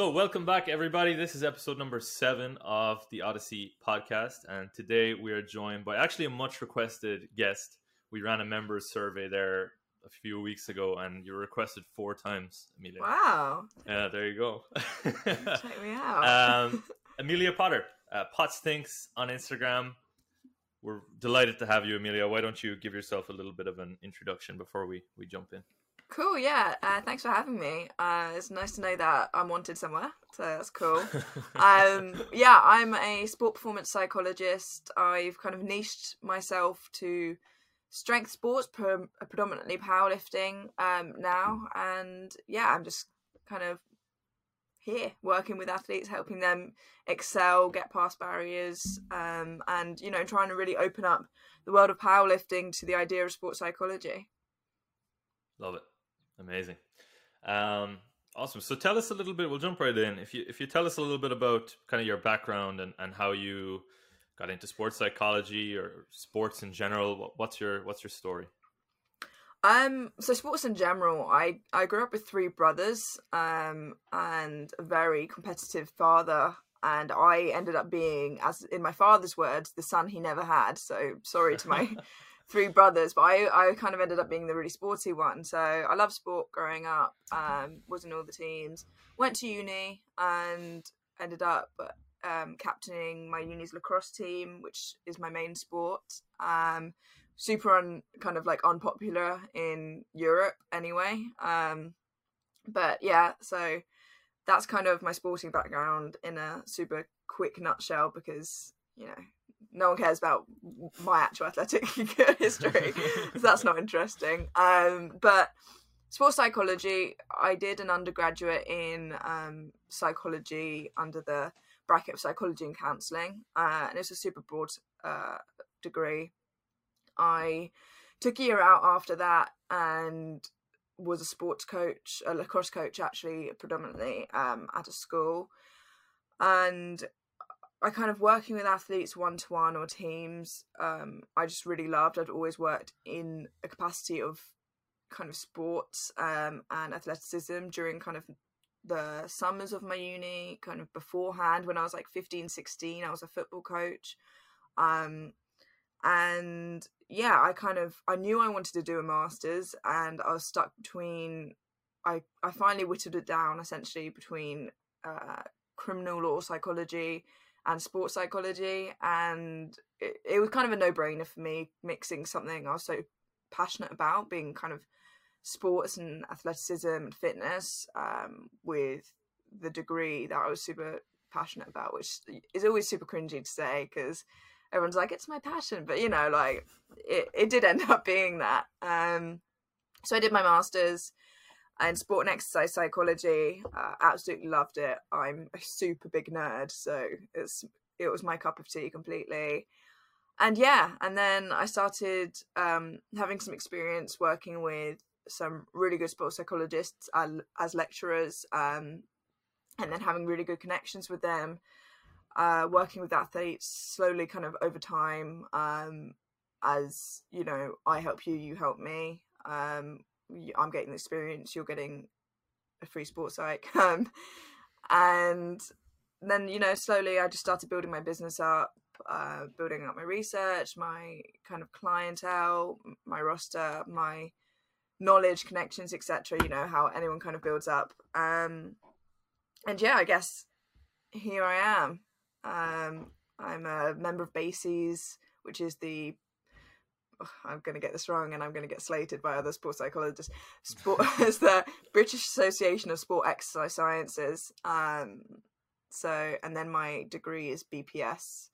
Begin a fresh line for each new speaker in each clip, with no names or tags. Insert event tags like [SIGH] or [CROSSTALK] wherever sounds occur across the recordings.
So, welcome back, everybody. This is episode number seven of the Odyssey podcast. And today we are joined by actually a much requested guest. We ran a members survey there a few weeks ago, and you were requested four times, Amelia.
Wow.
Yeah, there you go.
Check me [LAUGHS] out.
um, [LAUGHS] Amelia Potter, uh, Pottsthinks on Instagram. We're delighted to have you, Amelia. Why don't you give yourself a little bit of an introduction before we, we jump in?
Cool, yeah. Uh, thanks for having me. Uh, it's nice to know that I'm wanted somewhere, so that's cool. [LAUGHS] um, yeah, I'm a sport performance psychologist. I've kind of niched myself to strength sports, pre- predominantly powerlifting um, now, and yeah, I'm just kind of here working with athletes, helping them excel, get past barriers, um, and you know, trying to really open up the world of powerlifting to the idea of sports psychology.
Love it. Amazing. Um, awesome. So tell us a little bit. We'll jump right in. If you if you tell us a little bit about kind of your background and, and how you got into sports psychology or sports in general, what's your what's your story?
Um, so sports in general, I I grew up with three brothers, um, and a very competitive father, and I ended up being, as in my father's words, the son he never had. So sorry to my [LAUGHS] three brothers, but I I kind of ended up being the really sporty one. So I love sport growing up. Um, was in all the teams. Went to uni and ended up um, captaining my uni's lacrosse team, which is my main sport. Um, super un, kind of like unpopular in Europe anyway. Um, but yeah, so that's kind of my sporting background in a super quick nutshell because you know no one cares about my actual athletic [LAUGHS] history [LAUGHS] so that's not interesting. Um, but sports psychology i did an undergraduate in um, psychology under the bracket of psychology and counselling uh, and it's a super broad uh, degree. I took a year out after that and was a sports coach a lacrosse coach actually predominantly um, at a school. And I kind of working with athletes one to one or teams. Um, I just really loved. I'd always worked in a capacity of kind of sports um, and athleticism during kind of the summers of my uni, kind of beforehand when I was like 15, 16, I was a football coach. Um, and yeah, I kind of I knew I wanted to do a masters, and I was stuck between. I I finally whittled it down essentially between uh, criminal law psychology and sports psychology and it, it was kind of a no-brainer for me mixing something i was so passionate about being kind of sports and athleticism and fitness um, with the degree that i was super passionate about which is always super cringy to say because everyone's like it's my passion but you know like it, it did end [LAUGHS] up being that. Um, so i did my masters and sport and exercise psychology. Uh, absolutely loved it. I'm a super big nerd, so it's it was my cup of tea completely. And yeah, and then I started um, having some experience working with some really good sports psychologists as, lecturers, um, and then having really good connections with them. Uh, working with athletes slowly, kind of over time, um, as you know, I help you, you help me. Um, I'm getting the experience, you're getting a free sports psych. [LAUGHS] Um, and then, you know, slowly I just started building my business up, uh, building up my research, my kind of clientele, my roster, my knowledge, connections, etc. You know, how anyone kind of builds up. Um, and yeah, I guess here I am. Um, I'm a member of BASES, which is the I'm going to get this wrong and I'm going to get slated by other sports psychologists. Sport [LAUGHS] is the British Association of Sport Exercise Sciences. Um, so, and then my degree is BPS.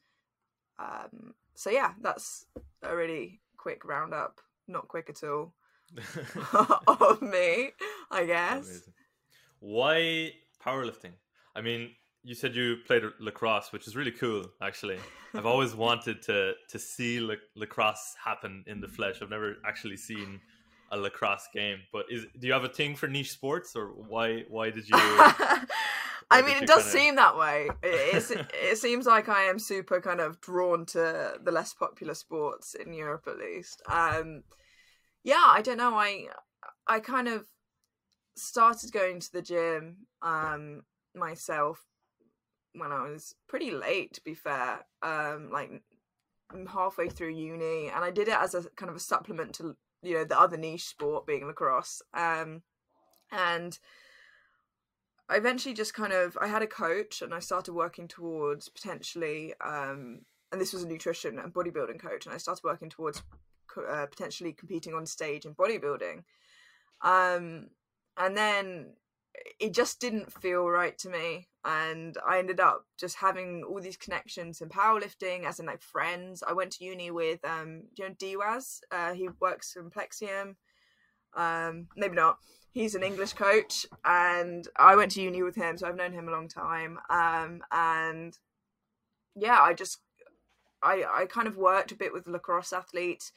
Um, so yeah, that's a really quick roundup. Not quick at all [LAUGHS] [LAUGHS] of me, I guess.
Amazing. Why powerlifting? I mean, you said you played lacrosse, which is really cool. Actually, I've always [LAUGHS] wanted to to see la- lacrosse happen in the flesh. I've never actually seen a lacrosse game. But is do you have a thing for niche sports, or why why did you? [LAUGHS]
I mean, it does kinda... seem that way. It, it seems like I am super kind of drawn to the less popular sports in Europe, at least. Um, yeah, I don't know. I I kind of started going to the gym um, myself when I was pretty late, to be fair, um, like halfway through uni, and I did it as a kind of a supplement to you know the other niche sport being lacrosse. Um, and I eventually just kind of I had a coach, and I started working towards potentially, um, and this was a nutrition and bodybuilding coach, and I started working towards uh, potentially competing on stage in bodybuilding. Um, and then it just didn't feel right to me. And i ended up just having all these connections in powerlifting as in like friends. I went to uni with um you know Diwaz? Uh, he works in plexium. Um maybe not. He's an english coach and i went to uni with him so i've known him a long time. Um and yeah i just i i kind of worked a bit with lacrosse athletes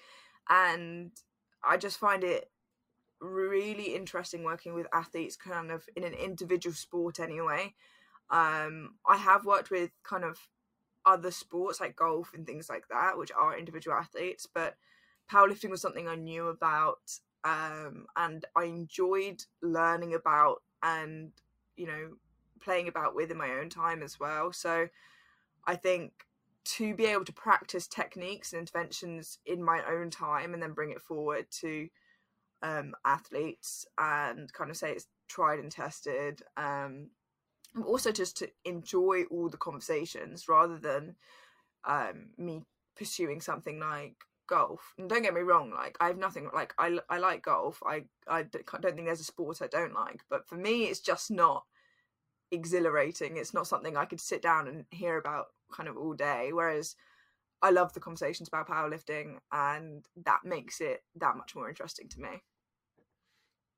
and i just find it really interesting working with athletes kind of in an individual sport anyway um, I have worked with kind of other sports like golf and things like that, which are individual athletes, but powerlifting was something I knew about um, and I enjoyed learning about and, you know, playing about with in my own time as well. So I think to be able to practice techniques and interventions in my own time and then bring it forward to um, athletes and kind of say it's tried and tested um, also just to enjoy all the conversations rather than um, me pursuing something like golf. And don't get me wrong, like I have nothing like I I like golf. I I don't think there's a sport I don't like, but for me, it's just not exhilarating. It's not something I could sit down and hear about kind of all day. Whereas I love the conversations about powerlifting, and that makes it that much more interesting to me.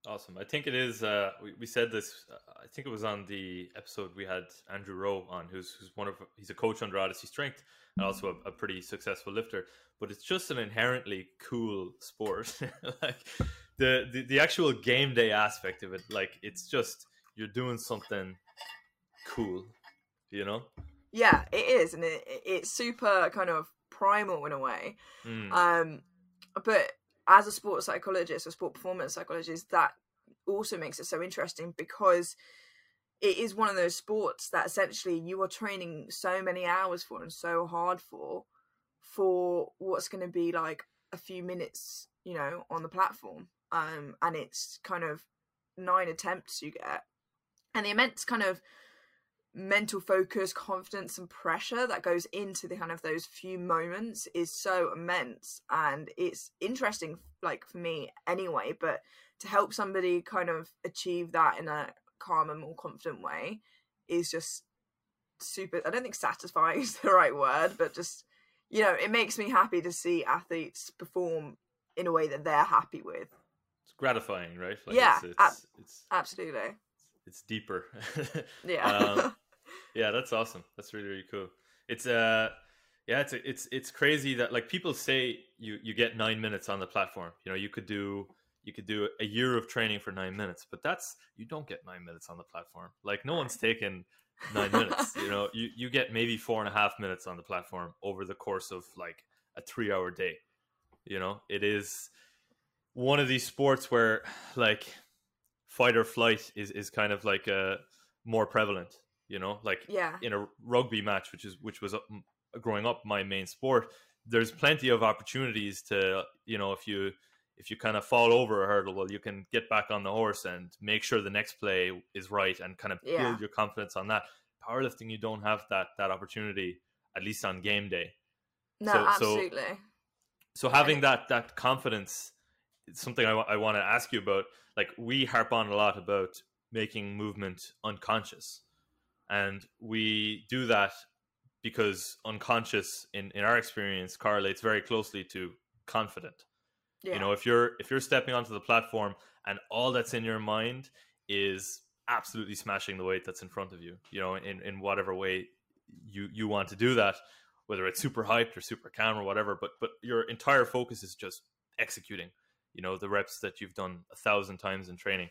Awesome. I think it is. Uh, we, we said this. Uh, I think it was on the episode we had Andrew Rowe on, who's who's one of he's a coach under Odyssey Strength and also a, a pretty successful lifter. But it's just an inherently cool sport. [LAUGHS] like the, the the actual game day aspect of it, like it's just you're doing something cool, you know.
Yeah, it is, and it, it's super kind of primal in a way. Mm. Um, but as a sports psychologist or sport performance psychologist, that also makes it so interesting because it is one of those sports that essentially you are training so many hours for and so hard for for what's going to be like a few minutes you know on the platform um and it's kind of nine attempts you get and the immense kind of mental focus, confidence, and pressure that goes into the kind of those few moments is so immense. And it's interesting, like for me anyway, but to help somebody kind of achieve that in a calm and more confident way is just super. I don't think satisfying [LAUGHS] is the right word, but just, you know, it makes me happy to see athletes perform in a way that they're happy with.
It's gratifying, right?
Like yeah, it's, it's, ab- it's, absolutely
it's deeper. [LAUGHS]
yeah.
um, yeah, that's awesome. That's really really cool. It's uh yeah, it's it's it's crazy that like people say you you get 9 minutes on the platform. You know, you could do you could do a year of training for 9 minutes, but that's you don't get 9 minutes on the platform. Like no one's taken 9 minutes, you know. You you get maybe four and a half minutes on the platform over the course of like a 3 hour day. You know, it is one of these sports where like fight or flight is is kind of like a more prevalent you know like
yeah.
in a rugby match which is which was growing up my main sport there's plenty of opportunities to you know if you if you kind of fall over a hurdle well you can get back on the horse and make sure the next play is right and kind of yeah. build your confidence on that. Powerlifting you don't have that that opportunity at least on game day.
No so, absolutely.
so, so having that that confidence is something I, I want to ask you about. Like we harp on a lot about making movement unconscious and we do that because unconscious in, in our experience correlates very closely to confident yeah. you know if you're if you're stepping onto the platform and all that's in your mind is absolutely smashing the weight that's in front of you you know in, in whatever way you you want to do that whether it's super hyped or super calm or whatever but but your entire focus is just executing you know the reps that you've done a thousand times in training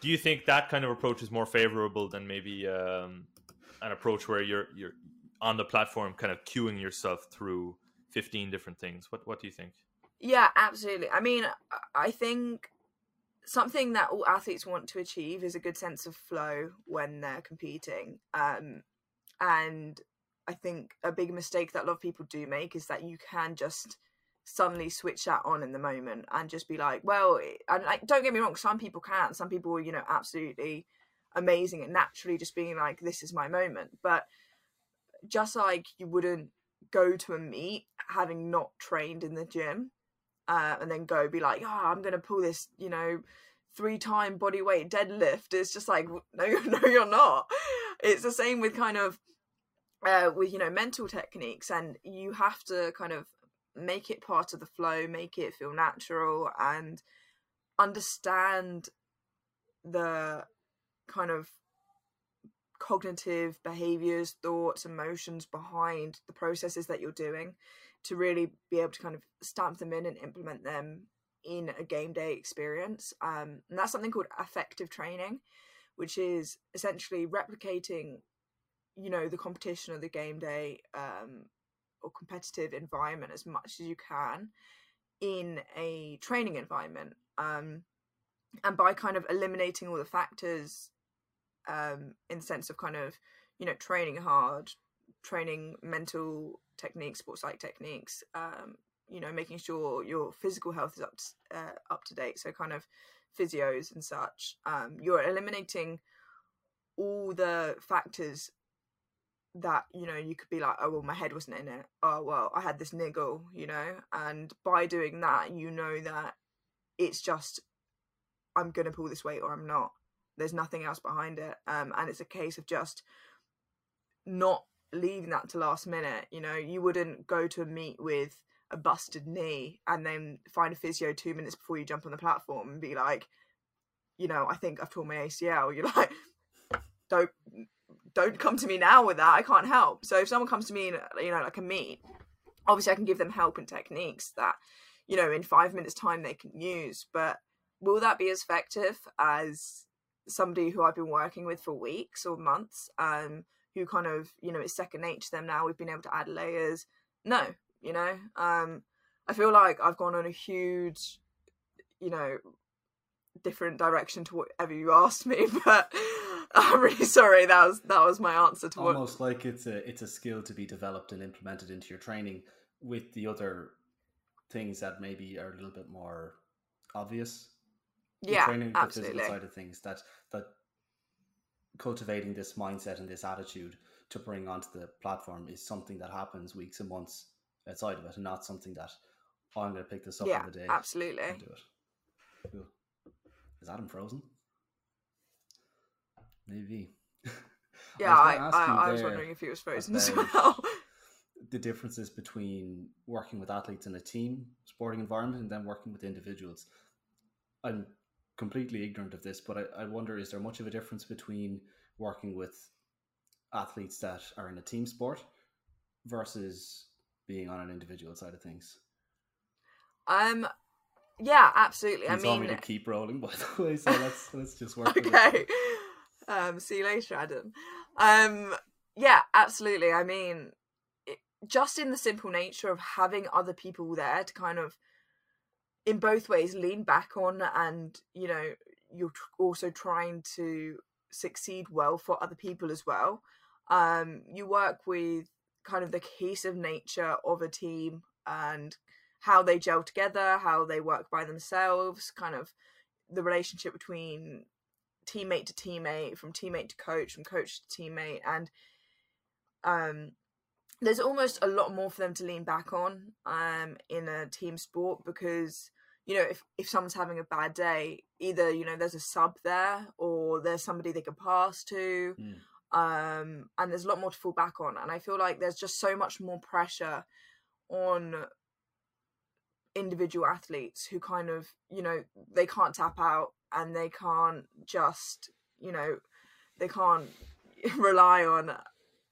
do you think that kind of approach is more favorable than maybe um, an approach where you're you're on the platform kind of cueing yourself through 15 different things? What what do you think?
Yeah absolutely. I mean i think something that all athletes want to achieve is a good sense of flow when they're competing. Um, and I think a big mistake that a lot of people do make is that you can just suddenly switch that on in the moment and just be like, well, and like, don't get me wrong, some people can, some people, you know, absolutely amazing and naturally just being like, this is my moment. But just like you wouldn't go to a meet having not trained in the gym uh, and then go be like, oh, I'm going to pull this, you know, three time body weight deadlift. It's just like, [LAUGHS] no, no, you're not. It's the same with kind of, uh, with, you know, mental techniques. And you have to kind of make it part of the flow, make it feel natural and understand the kind of cognitive behaviors, thoughts, emotions behind the processes that you're doing to really be able to kind of stamp them in and implement them in a game day experience. Um, and that's something called affective training, which is essentially replicating, you know, the competition of the game day um, or competitive environment as much as you can in a training environment. Um, and by kind of eliminating all the factors um, in the sense of kind of you know training hard training mental techniques sports like techniques um, you know making sure your physical health is up to, uh, up to date so kind of physios and such um, you're eliminating all the factors that you know you could be like oh well my head wasn't in it. Oh well i had this niggle you know? And by doing that you know that it's just i'm gonna pull this weight or i'm not. There's nothing else behind it. Um, and it's a case of just not leaving that to last minute you know? You wouldn't go to a meet with a busted knee and then find a physio two minutes before you jump on the platform and be like you know i think i've torn my acl [LAUGHS] you're like don't don't come to me now with that i can't help so if someone comes to me in you know like a meet obviously i can give them help and techniques that you know in five minutes time they can use but will that be as effective as somebody who I've been working with for weeks or months, um, who kind of, you know, is second nature to them now. We've been able to add layers. No, you know, um, I feel like I've gone on a huge, you know, different direction to whatever you asked me, [LAUGHS] but I'm really sorry. That was that was my answer to
almost what... like it's a it's a skill to be developed and implemented into your training with the other things that maybe are a little bit more obvious
yeah, training absolutely.
the physical side of things that that cultivating this mindset and this attitude to bring onto the platform is something that happens weeks and months outside of it and not something that oh, I'm going to pick this up
yeah,
in the day
absolutely
do it cool. Is Adam frozen? Maybe. [LAUGHS]
Yeah I, I, I, I was wondering if he was frozen as well. [LAUGHS]
the differences between working with athletes in a team sporting environment and then working with individuals. I'm completely ignorant of this, but I, I wonder is there much of a difference between working with athletes that are in a team sport versus being on an individual side of things?
Um, yeah, absolutely.
You
I mean,
me to keep rolling, [LAUGHS] by the way, so let's let's just work.
okay. Um, see you later, Adam. Um, yeah, absolutely. I mean, it, just in the simple nature of having other people there to kind of in both ways lean back on and you know you're also trying to succeed well for other people as well um you work with kind of the cohesive nature of a team and how they gel together how they work by themselves kind of the relationship between teammate to teammate from teammate to coach from coach to teammate and um there's almost a lot more for them to lean back on um, in a team sport because you know if if someone's having a bad day, either you know there's a sub there or there's somebody they can pass to, mm. um, and there's a lot more to fall back on. And I feel like there's just so much more pressure on individual athletes who kind of you know they can't tap out and they can't just you know they can't [LAUGHS] rely on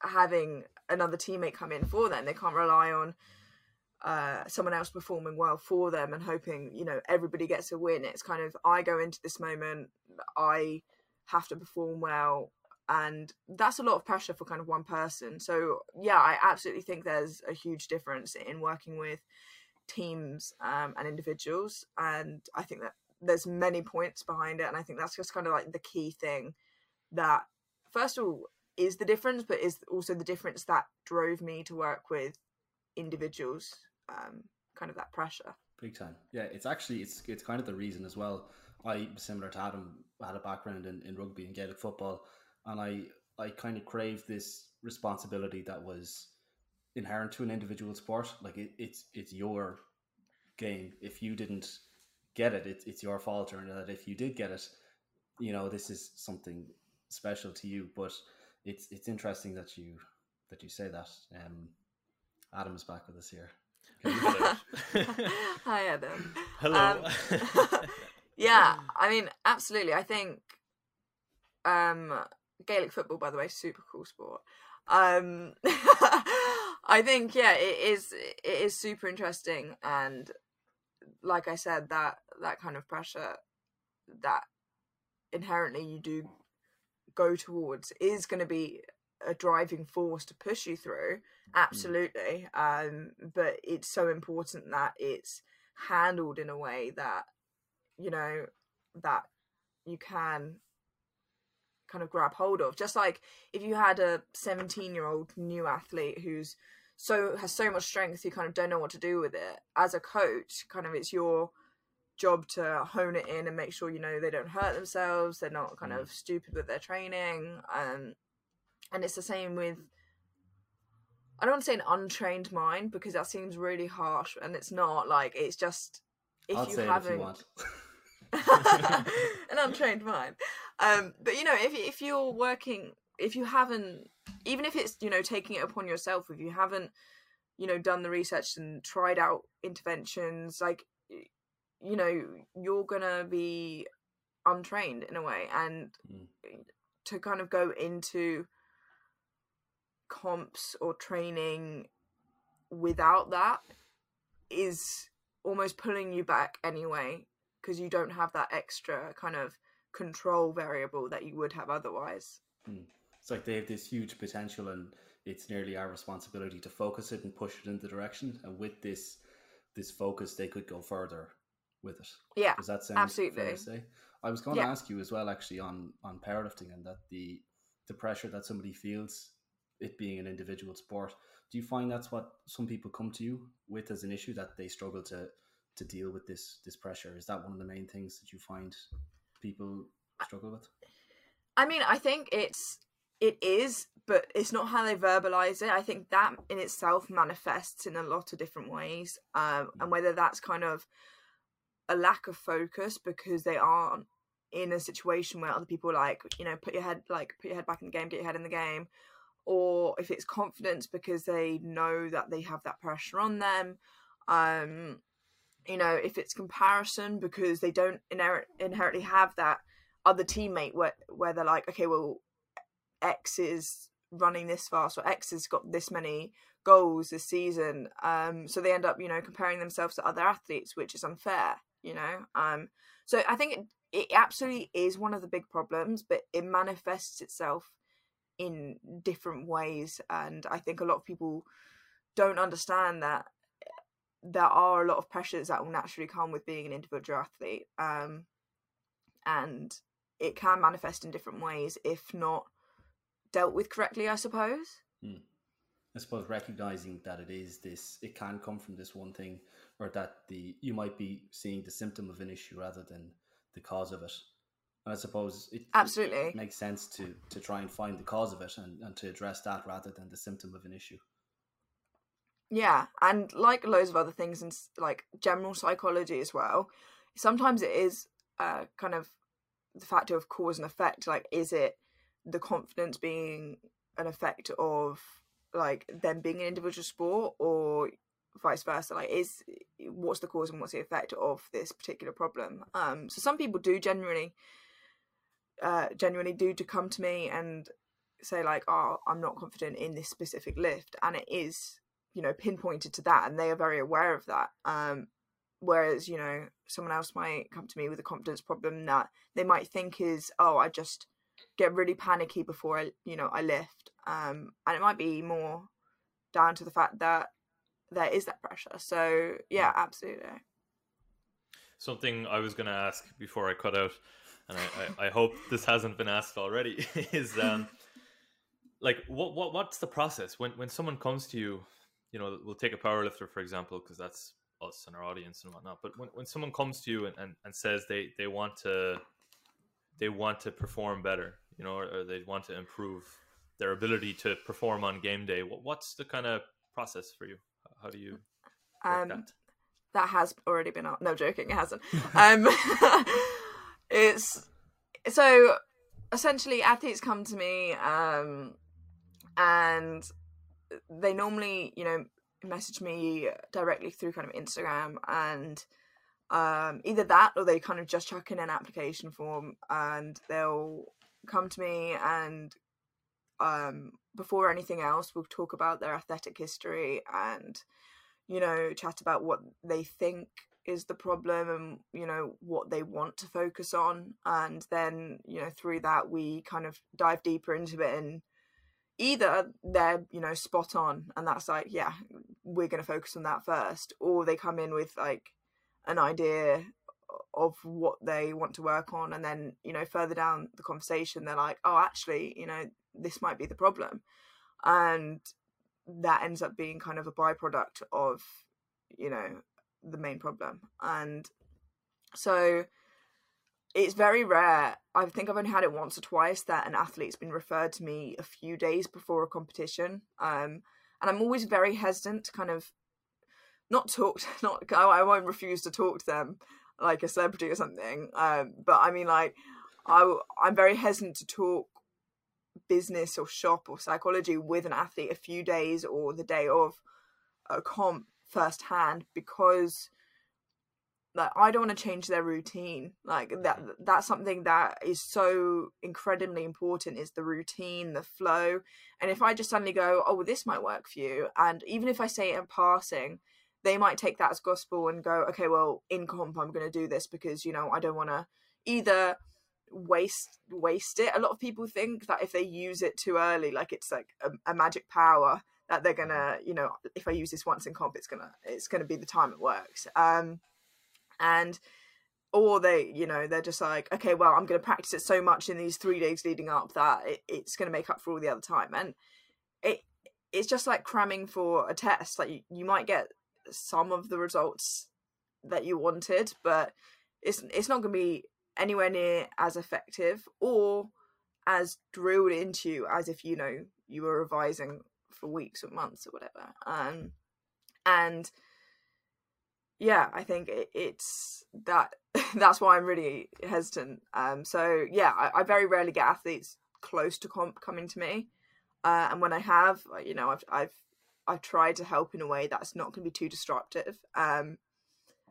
having another teammate come in for them. They can't rely on uh, someone else performing well for them and hoping, you know, everybody gets a win. It's kind of I go into this moment, I have to perform well, and that's a lot of pressure for kind of one person. So yeah, I absolutely think there's a huge difference in working with teams um, and individuals, and I think that there's many points behind it and i think that's just kind of like the key thing that first of all is the difference but is also the difference that drove me to work with individuals um kind of that pressure.
Big time. Yeah it's actually it's it's kind of the reason as well. I similar to adam had a background in, in rugby and gaelic football and i i kind of craved this responsibility that was inherent to an individual sport like it, it's it's your game. If you didn't get it, it it's your fault or that if you did get it you know this is something special to you. But it's it's interesting that you that you say that. Um adam is back with us here. [LAUGHS]
Hi adam.
Hello.
Um, [LAUGHS] yeah i mean absolutely. I think um gaelic football by the way super cool sport. Um [LAUGHS] i think yeah it is it is super interesting and like I said, that that kind of pressure that inherently you do go towards is going to be a driving force to push you through mm. absolutely mm. um but it's so important that it's handled in a way that you know that you can kind of grab hold of just like if you had a 17 year old new athlete who's so has so much strength you kind of don't know what to do with it. As a coach kind of it's your job to hone it in and make sure you know they don't hurt themselves they're not kind mm. of stupid with their training um and it's the same with i don't want to say an untrained mind because that seems really harsh and it's not like it's just
if I'll you haven't if
you [LAUGHS] [LAUGHS] an untrained mind. Um but you know if if you're working if you haven't even if it's you know taking it upon yourself if you haven't you know done the research and tried out interventions like you know you're gonna be untrained in a way. And mm. to kind of go into comps or training without that is almost pulling you back anyway because you don't have that extra kind of control variable that you would have otherwise.
Mm it's like they have this huge potential and it's nearly our responsibility to focus it and push it in the direction. And with this this focus they could go further with it.
Yeah
does that sound absolutely fair to say? i was going yeah. to ask you as well actually on on powerlifting and that the the pressure that somebody feels it being an individual sport. Do you find that's what some people come to you with as an issue that they struggle to to deal with this this pressure? Is that one of the main things that you find people struggle with?
I mean i think it's it is, but it's not how they verbalize it. I think that in itself manifests in a lot of different ways, um, and whether that's kind of a lack of focus because they aren't in a situation where other people like you know put your head like put your head back in the game, get your head in the game, or if it's confidence because they know that they have that pressure on them. Um, you know, if it's comparison because they don't inher- inherently have that other teammate where where they're like, okay, well, X is running this fast or X has got this many goals this season. Um, so they end up, you know, comparing themselves to other athletes, which is unfair, you know. Um, so I think it, it absolutely is one of the big problems, but it manifests itself in different ways. And I think a lot of people don't understand that there are a lot of pressures that will naturally come with being an individual athlete. Um, and it can manifest in different ways, if not dealt with correctly, I suppose.
Hmm. I suppose recognizing that it is this, it can come from this one thing, or that the you might be seeing the symptom of an issue rather than the cause of it. And I suppose it
absolutely
it makes sense to to try and find the cause of it and, and to address that rather than the symptom of an issue.
Yeah, and like loads of other things in like general psychology as well, sometimes it is uh, kind of the factor of cause and effect. Like, is it the confidence being an effect of like them being an individual sport or vice versa? Like is what's the cause and what's the effect of this particular problem? Um so some people do generally uh genuinely do to come to me and say like oh i'm not confident in this specific lift and it is you know pinpointed to that and they are very aware of that. Um whereas you know someone else might come to me with a confidence problem that they might think is oh i just get really panicky before I, you know, I lift. Um, and it might be more down to the fact that there is that pressure. So yeah, absolutely.
something I was going to ask before I cut out, and I, I, I hope this hasn't been asked already, [LAUGHS] is um, [LAUGHS] like what what what's the process when when someone comes to you? You know, we'll take a powerlifter for example, because that's us and our audience and whatnot. But when, when someone comes to you and, and, and says they, they want to they want to perform better, you know, or, or they want to improve their ability to perform on game day, what, what's the kind of process for you? How do you
um, that? that has already been out. No, joking, it hasn't. um, [LAUGHS] it's so essentially athletes come to me um, and they normally, you know, message me directly through kind of Instagram and um, either that or they kind of just chuck in an application form and they'll come to me and um, before anything else we'll talk about their athletic history and you know chat about what they think is the problem and you know what they want to focus on. And then you know through that we kind of dive deeper into it and either they're you know spot on and that's like yeah we're going to focus on that first or they come in with like an idea of what they want to work on and then you know further down the conversation they're like oh actually you know this might be the problem and that ends up being kind of a byproduct of you know the main problem and so it's very rare. I think I've only had it once or twice that an athlete's been referred to me a few days before a competition. Um, and I'm always very hesitant to kind of not talk, [LAUGHS] not I won't refuse to talk to them like a celebrity or something. Um, but I mean, like, I I'm very hesitant to talk business or shop or psychology with an athlete a few days or the day of a comp firsthand because like I don't want to change their routine. Like that mm-hmm. that's something that is so incredibly important is the routine, the flow. And if I just suddenly go, "Oh, well, this might work for you," and even if I say it in passing, they might take that as gospel and go, "Okay, well, in comp I'm going to do this because, you know, I don't want to either waste waste it. A lot of people think that if they use it too early, like it's like a, a magic power that they're going to, mm-hmm. you know, if I use this once in comp, it's going to it's to be the time it works. Um and or they you know they're just like okay well i'm going to practice it so much in these three days leading up that it, it's going to make up for all the other time and it it's just like cramming for a test like you, you might get some of the results that you wanted but it's it's not going to be anywhere near as effective or as drilled into you as if you know you were revising for weeks or months or whatever um and yeah, I think it, it's that. [LAUGHS] that's why I'm really hesitant. Um, so yeah, I, I, very rarely get athletes close to comp coming to me, uh, and when I have, you know, I've I've I've tried to help in a way that's not going to be too disruptive. Um,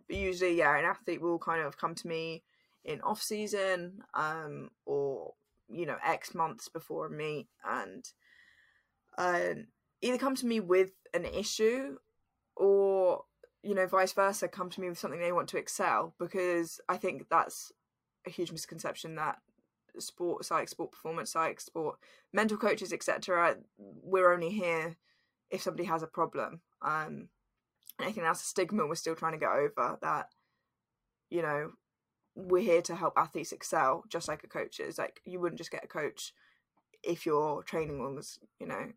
but usually, yeah, an athlete will kind of come to me in off season, um, or you know, X months before a meet, and uh, either come to me with an issue or you know, vice versa, come to me with something they want to excel because I think that's a huge misconception that sport psych, sport performance psych, sport mental coaches, etc. We're only here if somebody has a problem. Um, and I think that's a stigma we're still trying to get over. That you know, we're here to help athletes excel, just like a coach is. Like you wouldn't just get a coach if your training was, you know,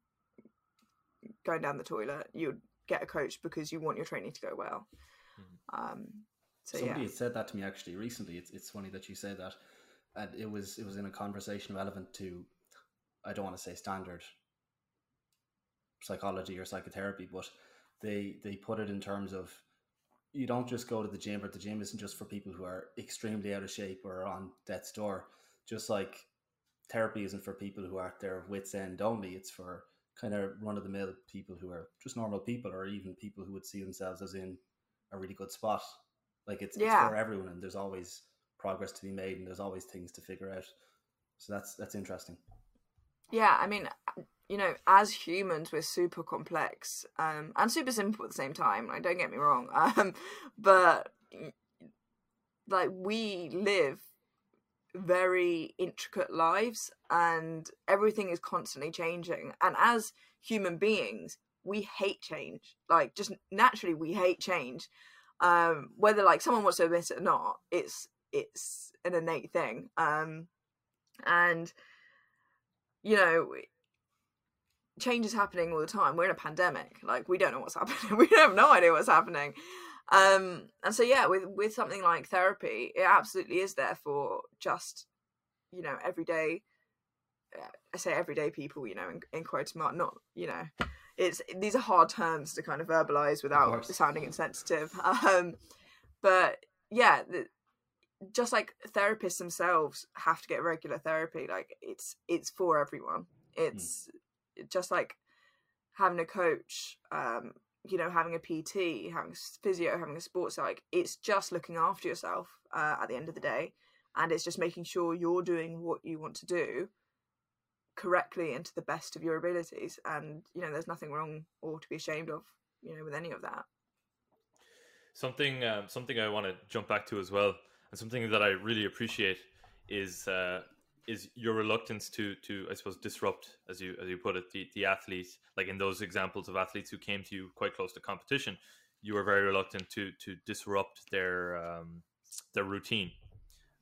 going down the toilet. You'd get a coach because you want your training to go well. Mm-hmm. Um, so
Somebody
yeah.
said that to me actually recently. It's it's funny that you say that, and it was it was in a conversation relevant to, I don't want to say standard psychology or psychotherapy, but they they put it in terms of you don't just go to the gym, but the gym isn't just for people who are extremely out of shape or on death's door. Just like therapy isn't for people who are at their wits end only, it's for kind of run of the mill people who are just normal people, or even people who would see themselves as in a really good spot. Like it's, yeah. it's for everyone, and there's always progress to be made, and there's always things to figure out. So that's that's interesting.
Yeah, I mean, you know, as humans, we're super complex um, and super simple at the same time. Like, don't get me wrong, [LAUGHS] um, but like we live very intricate lives and everything is constantly changing and as human beings we hate change like just naturally we hate change um, whether like someone wants to admit it or not, it's it's an innate thing. Um, and you know, change is happening all the time. We're in a pandemic. Like we don't know what's [LAUGHS] happening. We have no idea what's happening. Um, and so yeah, with with something like therapy, it absolutely is there for just you know everyday. Uh, I say everyday people, you know, in, in quotes mark, not you know, it's these are hard terms to kind of verbalize without sounding insensitive. [LAUGHS] Um, but yeah, the, just like therapists themselves have to get regular therapy. Like it's it's for everyone. It's mm. Just like having a coach, um, you know, having a PT, having a physio, having a sports like it's just looking after yourself uh, at the end of the day, and it's just making sure you're doing what you want to do correctly and to the best of your abilities. And you know, there's nothing wrong or to be ashamed of, you know, with any of that.
Something, um, something I want to jump back to as well, and something that I really appreciate is uh, is your reluctance to to I suppose disrupt, as you as you put it, the the athletes. Like in those examples of athletes who came to you quite close to competition, you were very reluctant to to disrupt their um, their routine.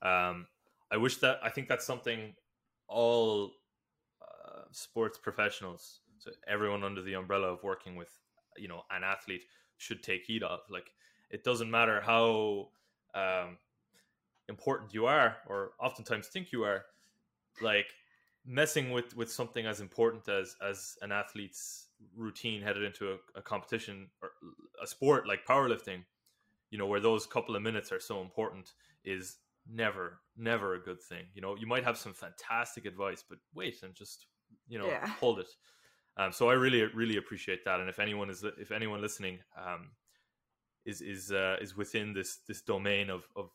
Um, I wish that I think that's something all sports professionals, so everyone under the umbrella of working with, you know, an athlete should take heed of. Like, it doesn't matter how um, important you are, or oftentimes think you are. Like, messing with with something as important as as an athlete's routine headed into a, a competition or a sport like powerlifting, you know, where those couple of minutes are so important, is never never a good thing you know you might have some fantastic advice but wait and just you know yeah. hold it. Um, so I really really appreciate that. And if anyone is if anyone listening um, is is uh, is within this this domain of of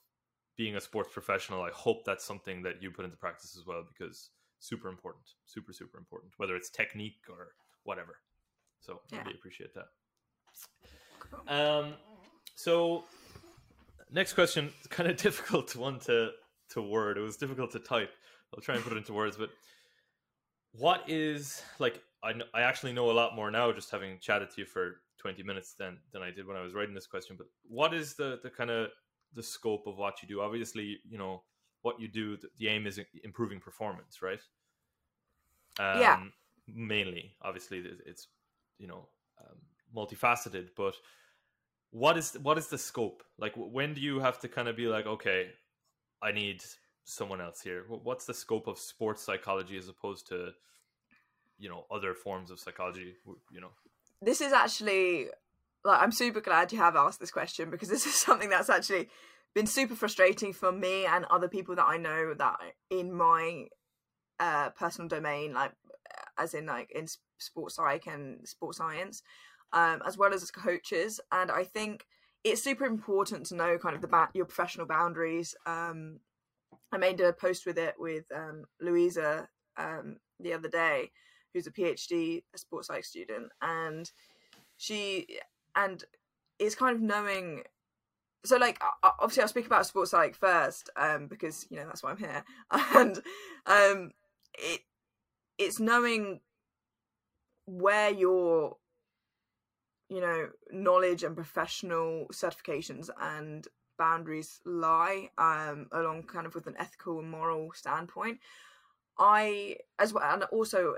being a sports professional, I hope that's something that you put into practice as well because super important, super super important. Whether it's technique or whatever. So yeah. really appreciate that. Um, so next question, [LAUGHS] kind of difficult one to to word. It was difficult to type. I'll try and put it into words, but what is like I, I actually know a lot more now just having chatted to you for 20 minutes than than I did when I was writing this question but what is the the kind of the scope of what you do. Obviously you know what you do the, aim is improving performance right?
Um, yeah
mainly obviously it's you know um, multifaceted but what is what is the scope? Like when do you have to kind of be like okay i need someone else here what's the scope of sports psychology as opposed to you know other forms of psychology you know?
This is actually like i'm super glad you have asked this question because this is [LAUGHS] something that's actually been super frustrating for me and other people that i know that in my uh personal domain like as in like in sports psych and sports science um as well as coaches. And i think it's super important to know kind of the ba- your professional boundaries. Um I made a post with it with um, Louisa um, the other day, who's a PhD, a sports psych student, and she and is kind of knowing. So, like, obviously, I'll speak about sports psych first, um, because you know that's why I'm here, [LAUGHS] and um, it it's knowing where your you know knowledge and professional certifications and boundaries lie um, along kind of with an ethical and moral standpoint i as well and also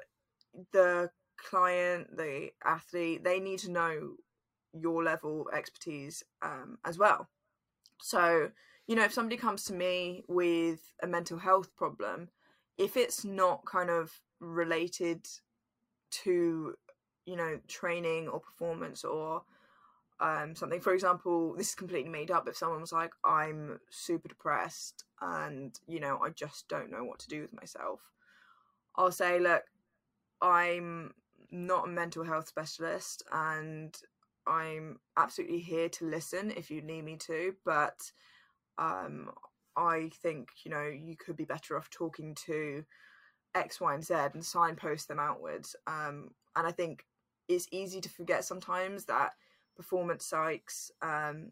the client the athlete they need to know your level of expertise um, as well so you know if somebody comes to me with a mental health problem if it's not kind of related to you know training or performance or um, something. For example, this is completely made up. If someone was like, I'm super depressed and, you know, I just don't know what to do with myself, I'll say, look, I'm not a mental health specialist and I'm absolutely here to listen if you need me to, but um, I think, you know, you could be better off talking to X, Y, and Z and signpost them outwards. Um, and I think it's easy to forget sometimes that performance psychs um,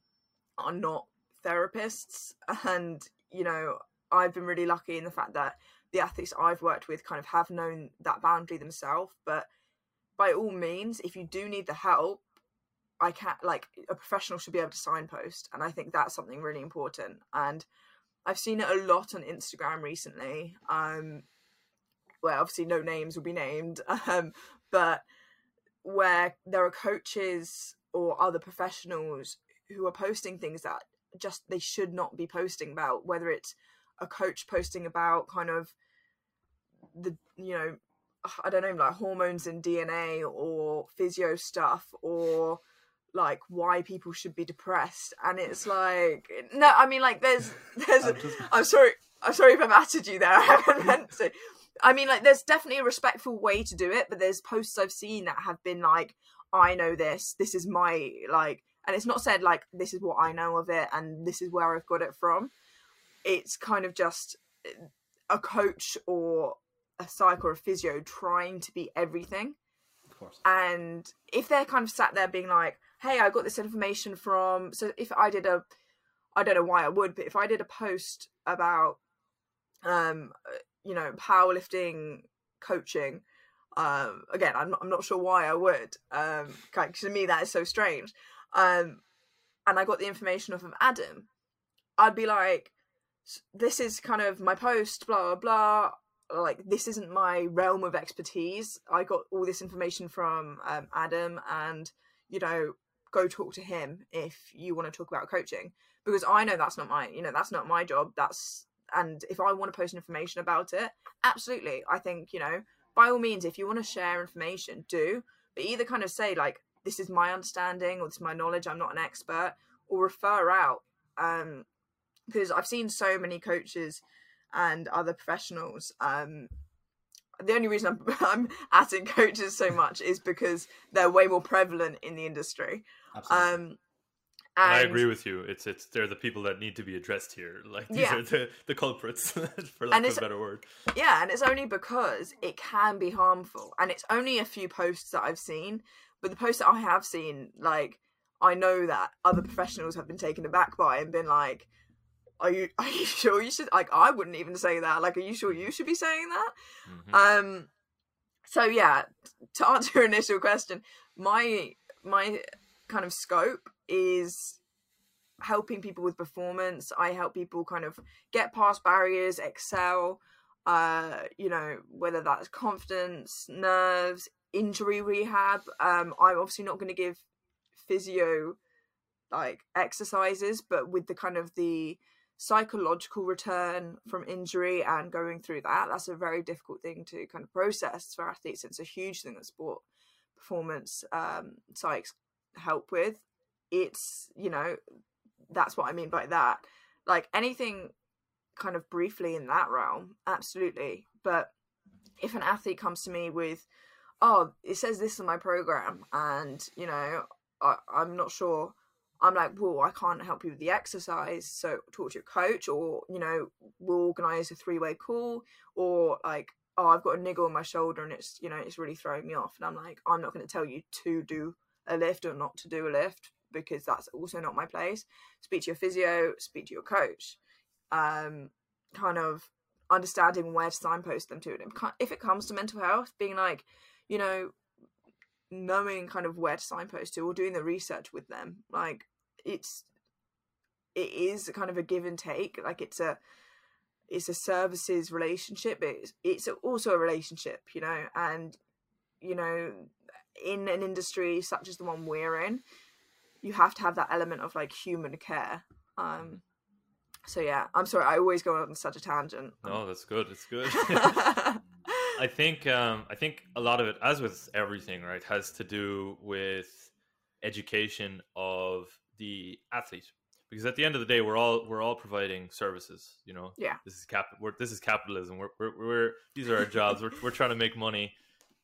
are not therapists. [LAUGHS] And, you know, I've been really lucky in the fact that the athletes I've worked with kind of have known that boundary themselves. But by all means, if you do need the help, I can't like a professional should be able to signpost, and I think that's something really important. And I've seen it a lot on Instagram recently. Um, where obviously no names will be named, [LAUGHS] um, but where there are coaches or other professionals who are posting things that just they should not be posting about, whether it's a coach posting about kind of the you know I don't know like hormones and DNA or physio stuff or like why people should be depressed and it's like no I mean like there's [LAUGHS] there's
I'm just-
I'm sorry I'm sorry if I've added you there I haven't [LAUGHS] meant to. I mean like there's definitely a respectful way to do it but there's posts I've seen that have been like I know this this is my like and it's not said like this is what I know of it and this is where I've got it from. It's kind of just eh, a coach or a psych or a physio trying to be everything.
Of course.
and if they're kind of sat there being like hey i got this information from so if i did a i don't know why i would but if i did a post about um you know powerlifting coaching um again i'm not, I'm not sure why i would um, because to me that is so strange um and i got the information off of adam i'd be like this is kind of my post blah blah blah like this isn't my realm of expertise. I got all this information from um, adam and you know go talk to him if you want to talk about coaching because i know that's not my you know that's not my job that's and if i want to post information about it absolutely i think you know by all means if you want to share information do but either kind of say like this is my understanding or this is my knowledge i'm not an expert or refer out um because i've seen so many coaches and other professionals um the only reason I'm, [LAUGHS] I'm adding coaches so much is because they're way more prevalent in the industry
Absolutely.
um and
I agree with you. It's it's they're the people that need to be addressed here. [LAUGHS] Like these
Yeah.
are the, the culprits, [LAUGHS] for lack of a better word.
yeah and it's only because it can be harmful and it's only a few posts that i've seen but the posts that i have seen like i know that other professionals have been taken aback by and been like are you [LAUGHS] are you sure you should like i wouldn't even say that like are you sure you should be saying that
Mhm.
um so yeah to answer your initial question my my kind of scope is helping people with performance. I help people kind of get past barriers excel uh you know whether that's confidence nerves injury rehab. Um i'm obviously not going to give physio like exercises but with the kind of the psychological return from injury and going through that that's a very difficult thing to kind of process for athletes. It's a huge thing that sport performance um psychs help with it's you know that's what i mean by that. Like anything kind of briefly in that realm absolutely. But if an athlete comes to me with oh it says this in my program and you know I, i'm not sure i'm like well i can't help you with the exercise so talk to your coach or you know we'll organize a three-way call or like oh i've got a niggle on my shoulder and it's you know it's really throwing me off and i'm like i'm not going to tell you to do a lift or not to do a lift because that's also not my place. Speak to your physio speak to your coach um kind of understanding where to signpost them to. And if it comes to mental health being like you know knowing kind of where to signpost to or doing the research with them like it's it is kind of a give and take. Like it's a it's a services relationship. It's, it's also a relationship you know and you know in an industry such as the one we're in you have to have that element of like human care um so yeah i'm sorry i always go on such a tangent
No, that's good. It's good. [LAUGHS] [LAUGHS] I think um, I think a lot of it, as with everything, right, has to do with education of the athlete. Because at the end of the day, we're all we're all providing services. You know,
Yeah.
This is cap. We're, this is capitalism. We're, we're, we're these are our jobs. we're we're trying to make money,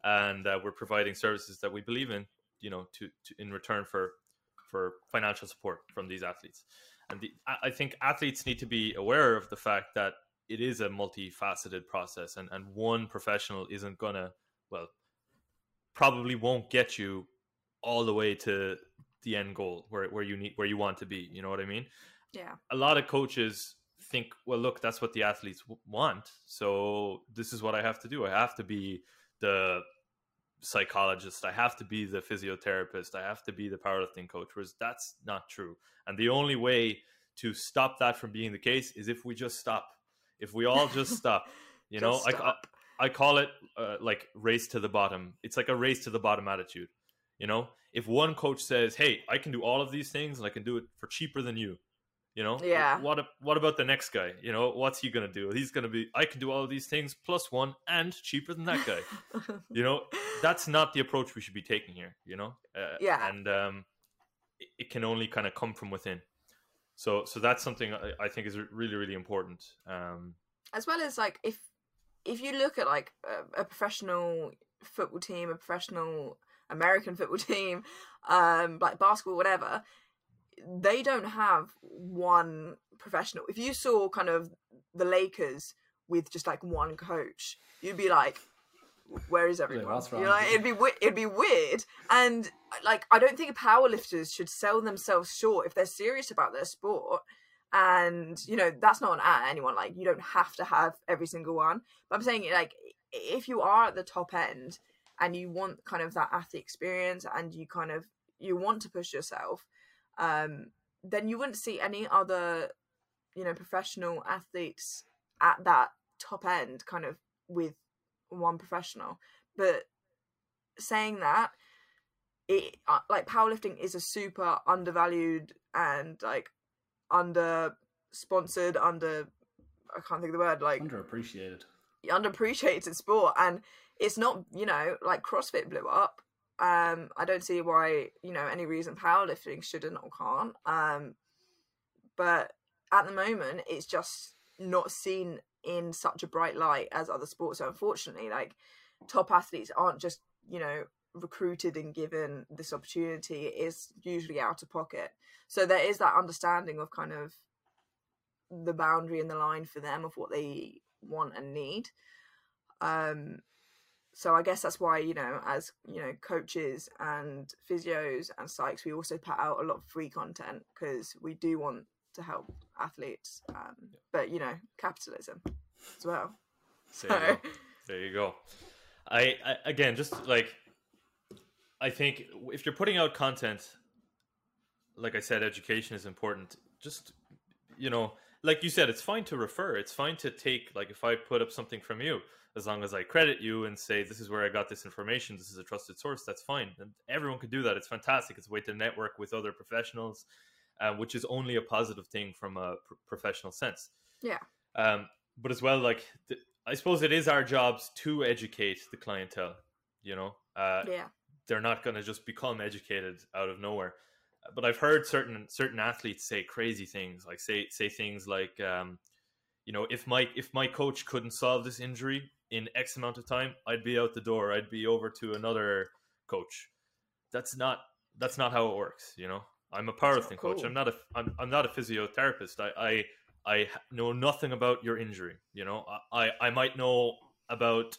and uh, we're providing services that we believe in. You know, to, to in return for for financial support from these athletes. And the, I- think athletes need to be aware of the fact that it is a multifaceted process and, and one professional isn't gonna well probably won't get you all the way to the end goal where, where you need where you want to be you know what i mean
yeah
a lot of coaches think well look that's what the athletes w- want so this is what i have to do i have to be the psychologist. I have to be the physiotherapist. I have to be the powerlifting coach. Whereas that's not true. And the only way to stop that from being the case is if we just stop. If we all just stop, [LAUGHS] you know,
Just
I, I. I call it uh, like race to the bottom. It's like a race to the bottom attitude. You know, if one coach says, "Hey, I can do all of these things and I can do it for cheaper than you," you know,
Yeah.
What what about the next guy? You know, what's he gonna do? He's gonna be, I can do all these things plus one and cheaper than that guy. [LAUGHS] you know, that's not the approach we should be taking here. You know, uh,
Yeah.
and um, it, it can only kind of come from within. So, so that's something I, I think is really, really important. Um,
as well as like if if you look at like a, a professional football team a professional american football [LAUGHS] team um like basketball whatever they don't have one professional. If you saw kind of the lakers with just like one coach you'd be like where is everyone?
what's
you know like, it'd be it'd be weird. And like i don't think powerlifters should sell themselves short if they're serious about their sport. And you know that's not an at anyone. Like you don't have to have every single one. But i'm saying like if you are at the top end and you want kind of that athlete experience and you kind of you want to push yourself um then you wouldn't see any other you know professional athletes at that top end kind of with one professional. But saying that it uh, like powerlifting is a super undervalued and like under sponsored under i can't think of the word like
Underappreciated.
underappreciated sport. And it's not you know like crossfit blew up um i don't see why you know any reason powerlifting shouldn't or can't. Um but at the moment it's just not seen in such a bright light as other sports so unfortunately like top athletes aren't just you know recruited and given this opportunity. It is usually out of pocket. So there is that understanding of kind of the boundary and the line for them of what they want and need. Um so i guess that's why you know as you know coaches and physios and psychs we also put out a lot of free content because we do want to help athletes um but you know capitalism as well so
There you go. [LAUGHS] There you go. I, I again just like I think if you're putting out content, like I said, education is important. Just you know, like you said, it's fine to refer. It's fine to take like if I put up something from you, as long as I credit you and say this is where I got this information, this is a trusted source. That's fine, and everyone can do that. It's fantastic. It's a way to network with other professionals, uh, which is only a positive thing from a pr- professional sense.
Yeah.
Um, but as well, like th- I suppose it is our jobs to educate the clientele. You know, uh,
yeah
they're not going to just become educated out of nowhere. But I've heard certain certain athletes say crazy things, like say say things like, um, you know, if my if my coach couldn't solve this injury in X amount of time, I'd be out the door. I'd be over to another coach. That's not that's not how it works. You know, I'm a powerlifting coach.
cool.
I'm not a I'm, I'm not a physiotherapist. I, I I know nothing about your injury. You know, I I, I might know about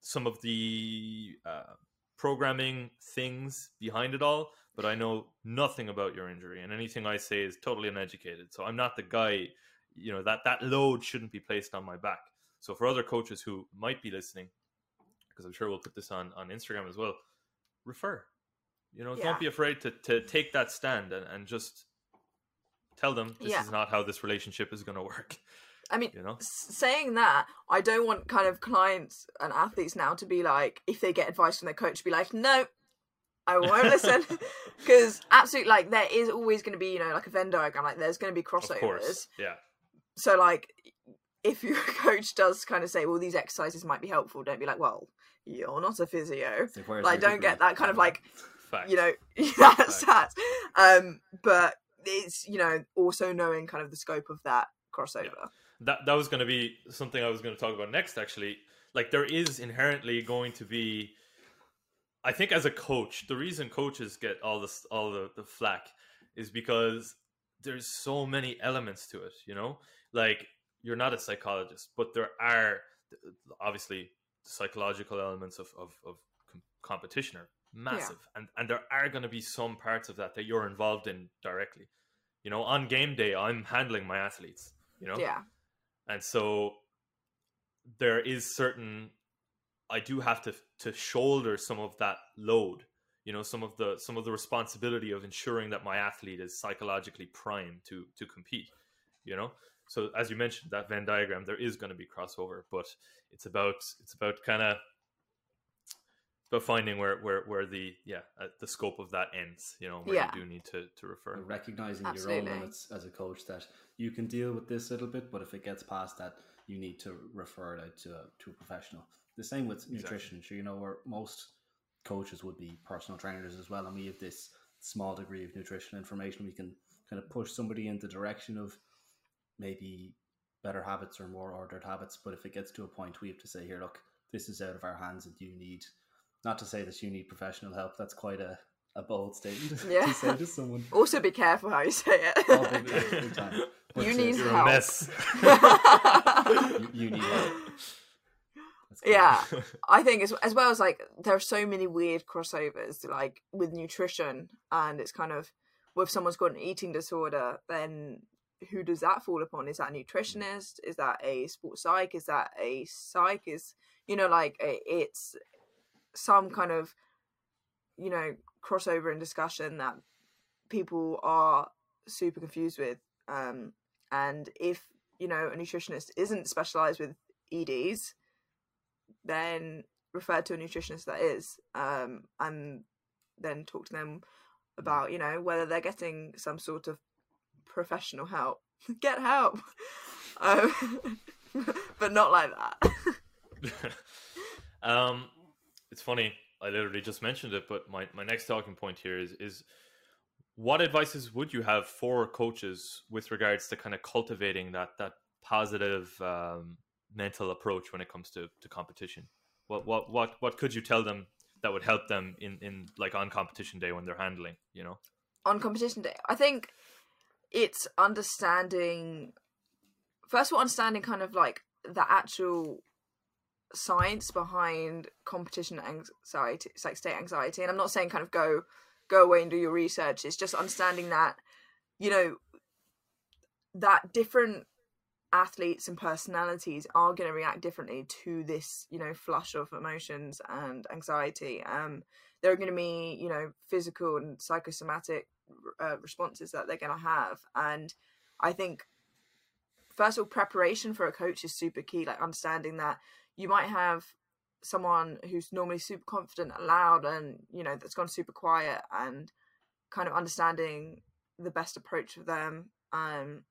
some of the uh, programming things behind it all, but I know nothing about your injury, and anything I say is totally uneducated. So I'm not the guy. You know that that load shouldn't be placed on my back. So for other coaches who might be listening, because I'm sure we'll put this on on Instagram as well, refer. You know,
Yeah.
don't be afraid to to take that stand and, and just tell them this
Yeah.
is not how this relationship is going to work.
i mean
You know,
saying that i don't want kind of clients and athletes now to be like if they get advice from their coach be like no i won't [LAUGHS] listen [LAUGHS] because absolutely like there is always going to be you know like a venn diagram like there's going to be
of
crossovers
course, yeah,
so like if your [LAUGHS] coach does kind of say well these exercises might be helpful don't be like well you're not a physio
It's like, where's
like
your
don't get that kind of like
fact.
you know [LAUGHS] that's that um but it's you know also knowing kind of the scope of that crossover
that that was going to be something I was going to talk about next. Actually, like there is inherently going to be, I think, as a coach, the reason coaches get all this all the the flack is because there's so many elements to it. You know, like you're not a psychologist, but there are obviously psychological elements of of, of competition are massive, and and there are going to be some parts of that that you're involved in directly. You know, on game day, I'm handling my athletes. You know,
yeah
and so there is certain I do have to to shoulder some of that load. You know, some of the some of the responsibility of ensuring that my athlete is psychologically primed to to compete. You know, so as you mentioned that Venn diagram, there is going to be crossover, but it's about it's about kind of about finding where where where the yeah uh, the scope of that ends. You know, where
Yeah.
you do need to to refer.
recognizing your own limits as a coach that you can deal with this little bit, but if it gets past that, you need to refer it out to a, to a professional. The same with nutrition. Sure, you know, where most coaches would be personal trainers as well, and we have this small degree of nutritional information. We can kind of push somebody in the direction of maybe better habits or more ordered habits. But if it gets to a point, we have to say, here, look, this is out of our hands, and you need not to say that you need professional help. That's quite a, a bold statement [LAUGHS]
Yeah.
to say to someone.
Also, be careful how you say it.
Oh, big, big, big time. [LAUGHS] But,
You need help.
a mess. [LAUGHS]
you, you need help.
Yeah i think as, as well as like there are so many weird crossovers like with nutrition and it's kind of well, if someone's got an eating disorder then who does that fall upon? Is that a nutritionist? Is that a sports psych? Is that a psych? Is you know like it's some kind of you know crossover in discussion that people are super confused with um and if you know a nutritionist isn't specialized with eds then refer to a nutritionist that is um and then talk to them about you know whether they're getting some sort of professional help [LAUGHS] get help [LAUGHS] um, [LAUGHS] but not like that
um, it's funny. I literally just mentioned it, but my, my next talking point here is is what advices would you have for coaches with regards to kind of cultivating that that positive um, mental approach when it comes to, to competition? What what what what could you tell them that would help them in in like on competition day when they're handling? You know.
on competition day i think it's understanding first of all understanding kind of like the actual science behind competition anxiety like state anxiety. And i'm not saying kind of go go away and do your research. It's just understanding that you know that different athletes and personalities are going to react differently to this you know flush of emotions and anxiety. Um there are going to be you know physical and psychosomatic uh, responses that they're going to have and i think first of all preparation for a coach is super key like understanding that you might have someone who's normally super confident and loud and you know that's gone super quiet and kind of understanding the best approach for them um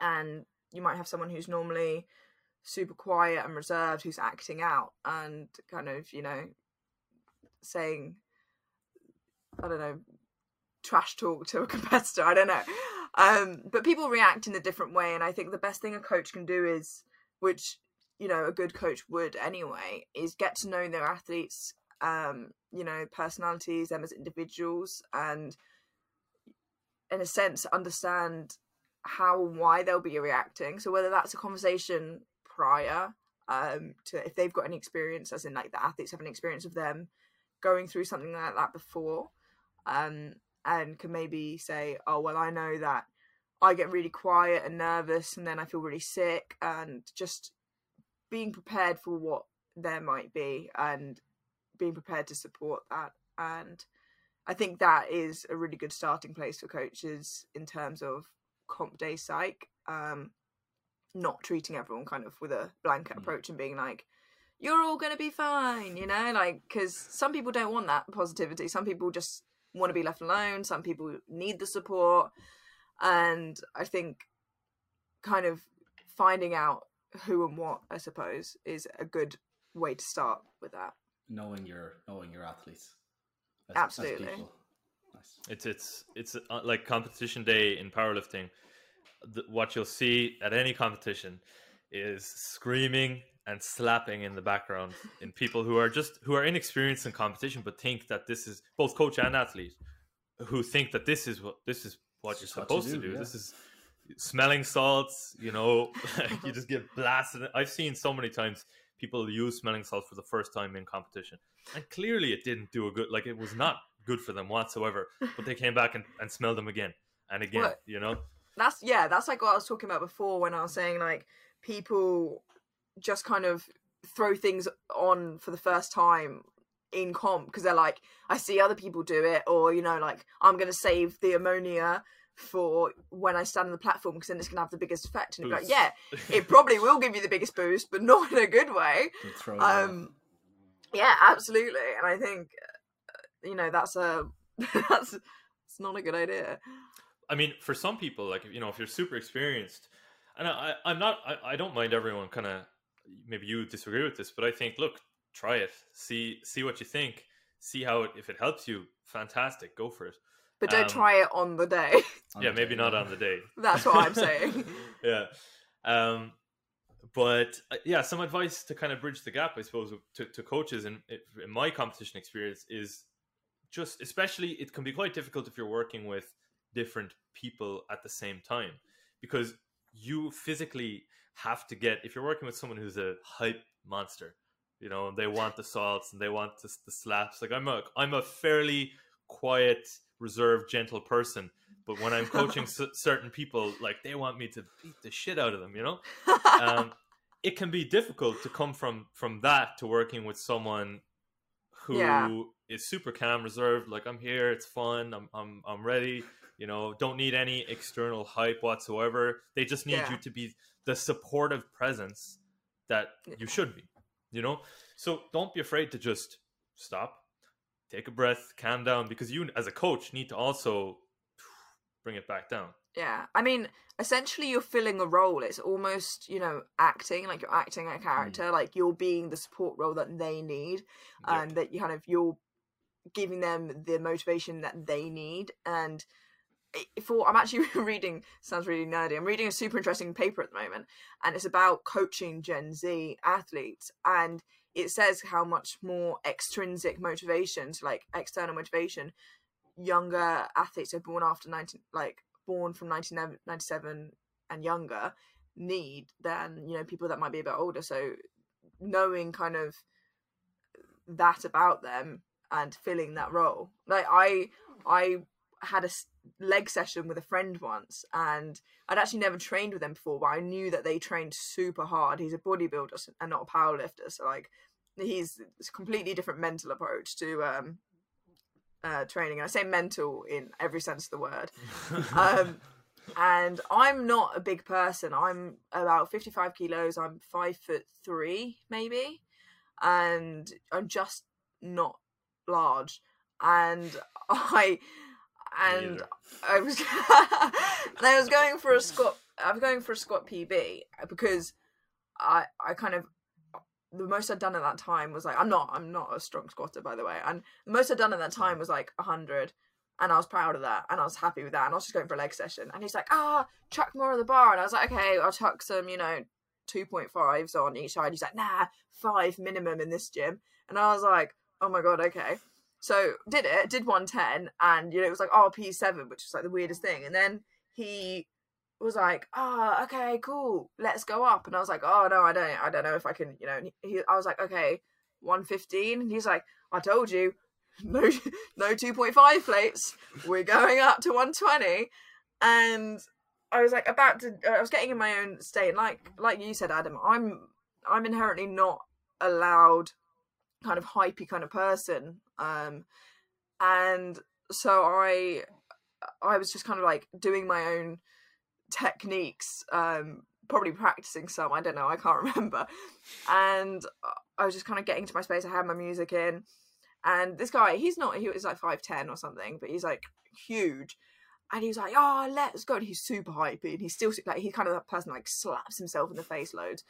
and you might have someone who's normally super quiet and reserved who's acting out and kind of you know saying i don't know trash talk to a [LAUGHS] competitor i don't know. Um but people react in a different way and i think the best thing a coach can do is which you know a good coach would anyway is get to know their athletes um you know personalities them as individuals and in a sense understand how and why they'll be reacting. So whether that's a conversation prior um to if they've got any experience as in like the athletes have an experience of them going through something like that before um and can maybe say oh well i know that i get really quiet and nervous and then i feel really sick and just being prepared for what there might be and being prepared to support that and i think that is a really good starting place for coaches in terms of comp day psych um not treating everyone kind of with a blanket approach and being like you're all going to be fine you know like because some people don't want that positivity some people just want to be left alone some people need the support and i think kind of finding out who and what i suppose is a good way to start with that
knowing your knowing your athletes. as- as
Absolutely.
people. Nice.
It's it's it's uh, like competition day in powerlifting. The, what you'll see at any competition is screaming and slapping in the background in people who are just who are inexperienced in competition but think that this is both coach and athlete who think that this is what this is what you're
is what
supposed to
do,
do.
yeah.
This is smelling salts, you know, [LAUGHS] [LAUGHS] you just get blasted. I've seen so many times people use smelling salts for the first time in competition. And clearly it didn't do a good like it was not good for them whatsoever. But they came back and, and smelled them again and again,
Well,
you know?
that's yeah that's like what i was talking about before when i was saying like people just kind of throw things on for the first time in comp because they're like i see other people do it or you know like i'm going to save the ammonia for when i stand on the platform because then it's going to have the biggest effect and like yeah it probably will give you the [LAUGHS] biggest boost but not in a good way
To throw you off.
um yeah absolutely and i think uh, you know that's a [LAUGHS] that's it's not a good idea
I mean, for some people, like you know, if you're super experienced, and I, I I'm not, I, I don't mind everyone kind of. Maybe you disagree with this, but I think, look, try it, see see what you think, see how it if it helps you, fantastic, go for it.
but don't
Um,
try it on the day [LAUGHS]
yeah, maybe not on the day. [LAUGHS]
that's what i'm saying [LAUGHS]
yeah. Um, but uh, yeah, some advice to kind of bridge the gap, I suppose, to, to coaches in, in my competition experience is just, especially, it can be quite difficult if you're working with different people at the same time because you physically have to get, if you're working with someone who's a hype monster, you know, and they want the salts and they want the, the slaps. Like I'm a, I'm a fairly quiet, reserved, gentle person. But when I'm coaching [LAUGHS] c- certain people, like they want me to beat the shit out of them, you know. Um, [LAUGHS] it can be difficult to come from from that to working with someone who is
Yeah.
super calm, reserved. Like I'm here, it's fun, I'm I'm I'm ready. You know, don't need any external hype whatsoever. They just need
Yeah.
you to be the supportive presence that you should be. You know, so don't be afraid to just stop, take a breath, calm down, because you as a coach need to also bring it back down.
Yeah, I mean, essentially, you're filling a role. It's almost, you know, acting like you're acting a mm. character, like you're being the support role that they need,
Yep.
and that you kind of you're giving them the motivation that they need. And for I'm actually [LAUGHS] reading sounds really nerdy. I'm reading a super interesting paper at the moment, and it's about coaching Gen Z athletes, and it says how much more extrinsic motivation, so like external motivation, younger athletes are born after 19 like born from 1997 and younger need than you know people that might be a bit older so knowing kind of that about them and filling that role like i i had a leg session with a friend once and i'd actually never trained with them before but i knew that they trained super hard he's a bodybuilder and not a powerlifter so like he's it's a completely different mental approach to um uh, training. And I say mental in every sense of the word. [LAUGHS] Um, and I'm not a big person. I'm about 55 kilos. I'm five foot three, maybe, and I'm just not large. And [LAUGHS] I and I was [LAUGHS] and I was going for a squat. I was going for a squat PB because I I kind of the most I'd done at that time was like I'm not I'm not a strong squatter by the way, and the most I'd done at that time was like hundred, and I was proud of that, and I was happy with that, and I was just going for a leg session, and he's like ah chuck more of the bar, and I was like okay I'll chuck some you know two point fives on each side. He's like nah five minimum in this gym, and I was like oh my god okay. So did it, did 110, and you know it was like RP seven, which was like the weirdest thing. And then he was like, "Ah, okay, cool, let's go up." And I was like, "Oh no, I don't, I don't know if I can." You know, he, I was like, "Okay, 115," and he's like, "I told you, no, [LAUGHS] no 2.5 plates. We're going up to 120." And I was like about to, I was getting in my own state, and like, like you said, Adam, I'm, I'm inherently not a loud, kind of hypey kind of person, um, and so I, I was just kind of like doing my own techniques um probably practicing some i don't know i can't [LAUGHS] remember and i was just kind of getting to my space i had my music in and this guy he's not he was like 5'10 or something but he's like huge and he was like oh let's go and he's super hypey and he's still like he's kind of that person like slaps himself in the face loads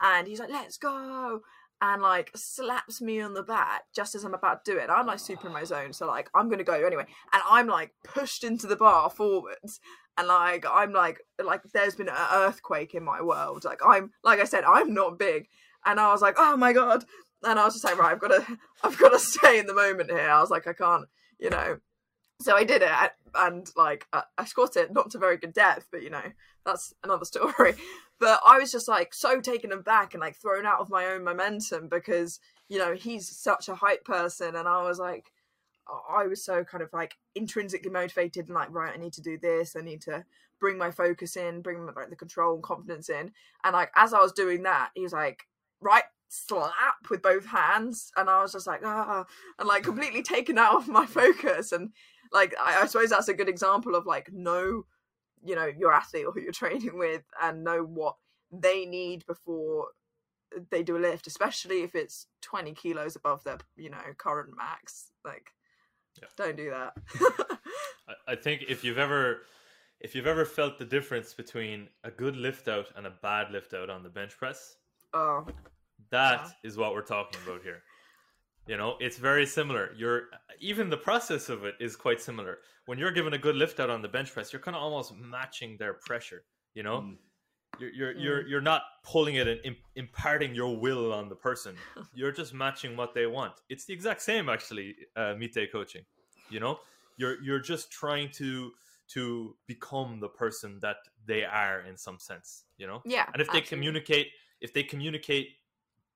and he's like let's go and like slaps me on the back just as I'm about to do it. And I'm like super in my zone, so like I'm gonna go anyway. And I'm like pushed into the bar forwards, and like I'm like like there's been an earthquake in my world. Like I'm like I said, I'm not big, and I was like, oh my god. And I was just like, right, I've got to, [LAUGHS] I've got to stay in the moment here. I was like, I can't, you know. So I did it, and like I, I squatted, not to very good depth, but you know that's another [LAUGHS] story. But I was just like so taken aback and like thrown out of my own momentum because you know he's such a hype person, and I was like, I was so kind of like intrinsically motivated and like right, I need to do this, I need to bring my focus in, bring like the control and confidence in, and like as I was doing that, he was like, right, slap with both hands, and I was just like ah, and like completely taken out of my [LAUGHS] focus. And like I, I suppose that's a good example of like know, you know, your athlete or who you're [LAUGHS] training with, and know what they need before they do a lift, especially if it's 20 kilos above their, you know, current max. Like,
Yeah.
don't do that. [LAUGHS]
I, I think if you've ever if you've ever felt the difference between a good lift out and a bad lift out on the bench press,
oh,
that
Yeah.
is what we're talking about here. You know, it's very similar. You're even the process of it is quite similar. When you're given a good lift out on the bench press, you're kind of almost matching their pressure. You know,
Mm.
you're you're you're you're not pulling it and imparting your will on the person. [LAUGHS] You're just matching what they want. It's the exact same actually. Uh, Mite coaching. You know, you're you're just trying to to become the person that they are in some sense. You know,
yeah.
and if they
absolutely.
communicate if they communicate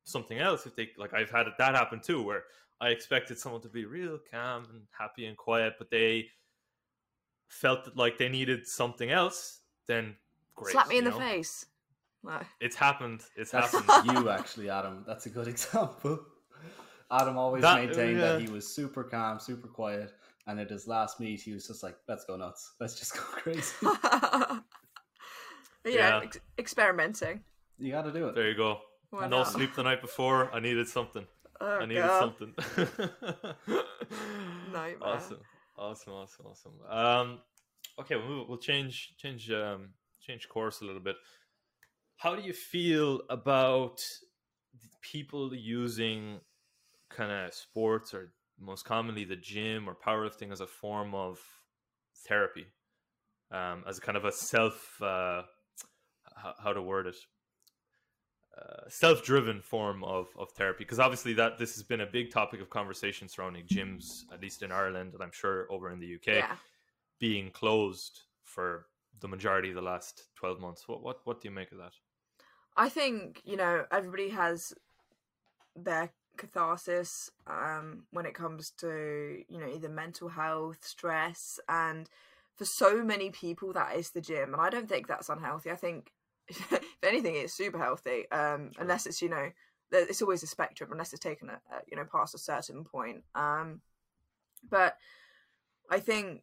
something else if they like i've had that happen too where i expected someone to be real calm and happy and quiet but they felt that, like they needed something else then great
slap me in
you
the face. No.
it's happened it's
That's
happened [LAUGHS]
you, [LAUGHS] actually, Adam. That's a good [LAUGHS] example. Adam always
That-
maintained
yeah.
that he was super calm, super quiet, and at his last meet, he was just like, "Let's go nuts. Let's just go crazy."
Yeah.
yeah, ex- experimenting.
you got to do it.
there you go
Why
no
not?
sleep the night before. I needed something.
Oh,
i needed
God.
something. [LAUGHS]
Nightmare.
awesome. Awesome awesome awesome. Um okay we'll move, we'll change change um change course a little bit. How do you feel about people using kind of sports or most commonly the gym or powerlifting as a form of therapy? Um as kind of a self uh how, how to word it uh, self-driven form of, of therapy because obviously that this has been a big topic of conversation surrounding gyms at least in ireland and i'm sure over in the uk
Yeah.
being closed for the majority of the last 12 months what what, what do you make of that
I think you know everybody has their catharsis um, when it comes to you know either mental health, stress, and for so many people that is the gym, and I don't think that's unhealthy. I think [LAUGHS] if anything, it's super healthy. Um, unless it's you know it's always a spectrum unless it's taken a, a you know past a certain point. Um, but I think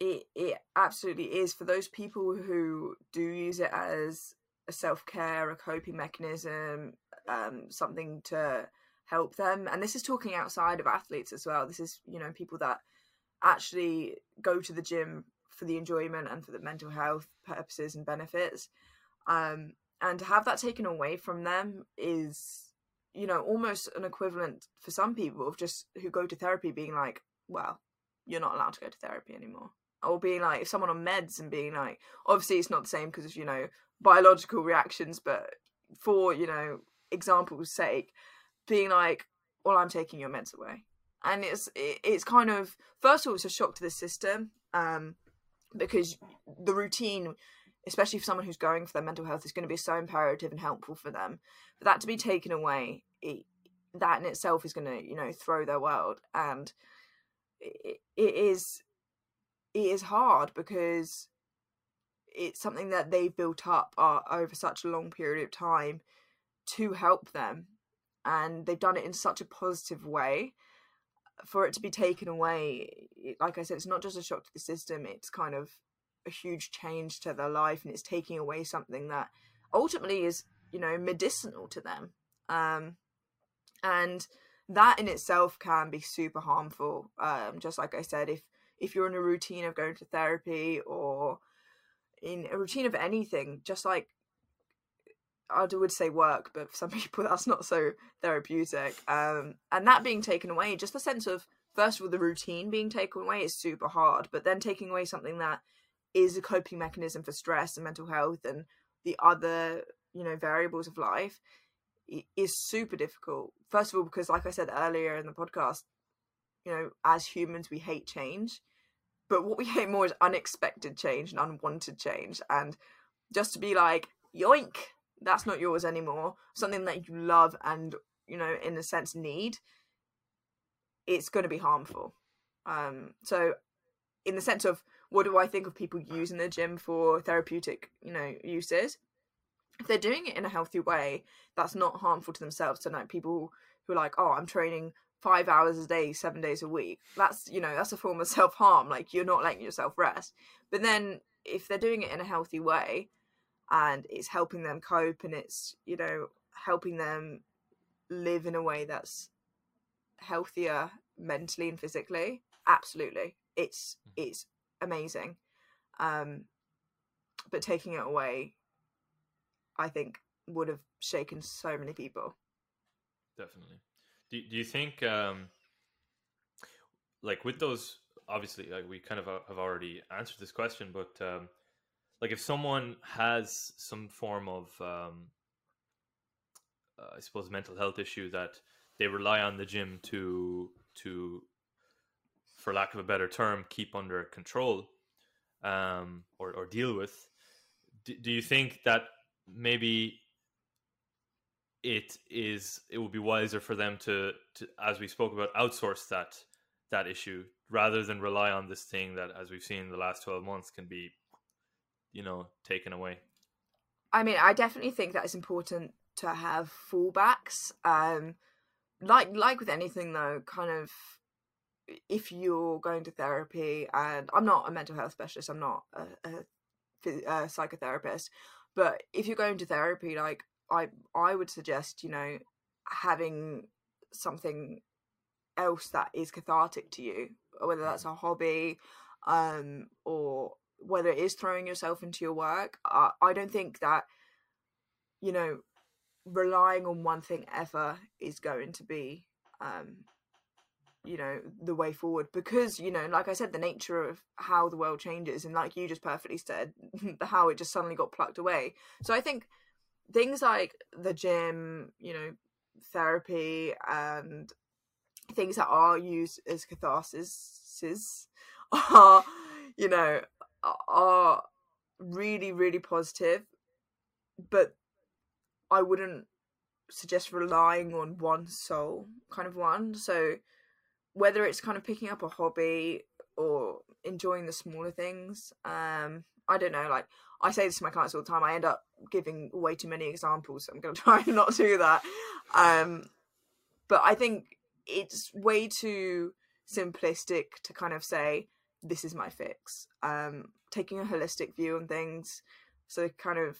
it it absolutely is for those people who do use it as a self care, a coping mechanism, um, something to help them. And this is talking outside of athletes as well. This is you know people that actually go to the gym for the enjoyment and for the mental health purposes and benefits. Um, and to have that taken away from them is you know almost an equivalent for some people of just who go to therapy being like well you're not allowed to go to therapy anymore. Or being like if someone on meds and being like obviously it's not the same because of you know biological reactions but for you know example's sake being like well i'm taking your meds away. And it's it, it's kind of first of all it's a shock to the system um because the routine especially for someone who's going for their mental health is going to be so imperative and helpful for them. For that to be taken away it, that in itself is going to you know throw their world and it, it is it is hard because it's something that they've built up uh, over such a long period of time to help them and they've done it in such a positive way. For it to be taken away like i said it's not just a shock to the system it's kind of a huge change to their life and it's taking away something that ultimately is you know medicinal to them um and that in itself can be super harmful um just like i said if if you're in a routine of going to therapy or in a routine of anything just like I would say work, but for some [LAUGHS] people that's not so therapeutic. Um, and that being taken away, just the sense of first of all the routine being taken away is super hard, but then taking away something that is a coping mechanism for stress and mental health and the other you know variables of life is super difficult. First of all, because like I said earlier in the podcast, you know, as humans we hate change, but what we [LAUGHS] hate more is unexpected change and unwanted change, and just to be like yoink that's not yours anymore something that you love and you know in a sense need it's going to be harmful um so in the sense of what do i think of people using the gym for therapeutic you know uses? If they're doing it in a healthy way that's not harmful to themselves so like people who are like oh i'm training five hours a day seven days a week. That's you know that's a form of [LAUGHS] self-harm like you're not letting yourself rest. But then if they're doing it in a healthy way and it's helping them cope and it's you know helping them live in a way that's healthier mentally and physically absolutely. It's mm. it's amazing. Um but taking it away i think would have shaken so many people.
Definitely. Do, do you think um like with those obviously like we kind of uh, have already answered this question but um like if someone has some form of um uh, i suppose mental health issue that they rely on the gym to to for lack of a better term keep under control um or, or deal with. Do, you think that maybe it is it would be wiser for them to, to as we spoke about outsource that that issue rather than rely on this thing that as we've seen in the last 12 months can be you know taken away?
I mean i definitely think that it's important to have fallbacks um like like with anything though kind of if you're going to therapy and i'm not a mental health specialist i'm not a, a, a psychotherapist but if you're going to therapy like i i would suggest you know having something else that is cathartic to you whether that's a hobby um or whether it is throwing yourself into your work I, I don't think that you know relying on one thing ever is going to be um you know the way forward because you know like i said the nature of how the world changes and like you just perfectly said [LAUGHS] how it just suddenly got plucked away. So i think things like the gym you know therapy and things that are used as catharsis are you know are really really positive but i wouldn't suggest relying on one sole kind of one. So whether it's kind of picking up a hobby or enjoying the smaller things um i don't know like i say this to my clients all the time i end up giving way too many examples so i'm going [LAUGHS] to try and not do that. Um but i think it's way too simplistic to kind of say this is my fix um taking a holistic view on things so kind of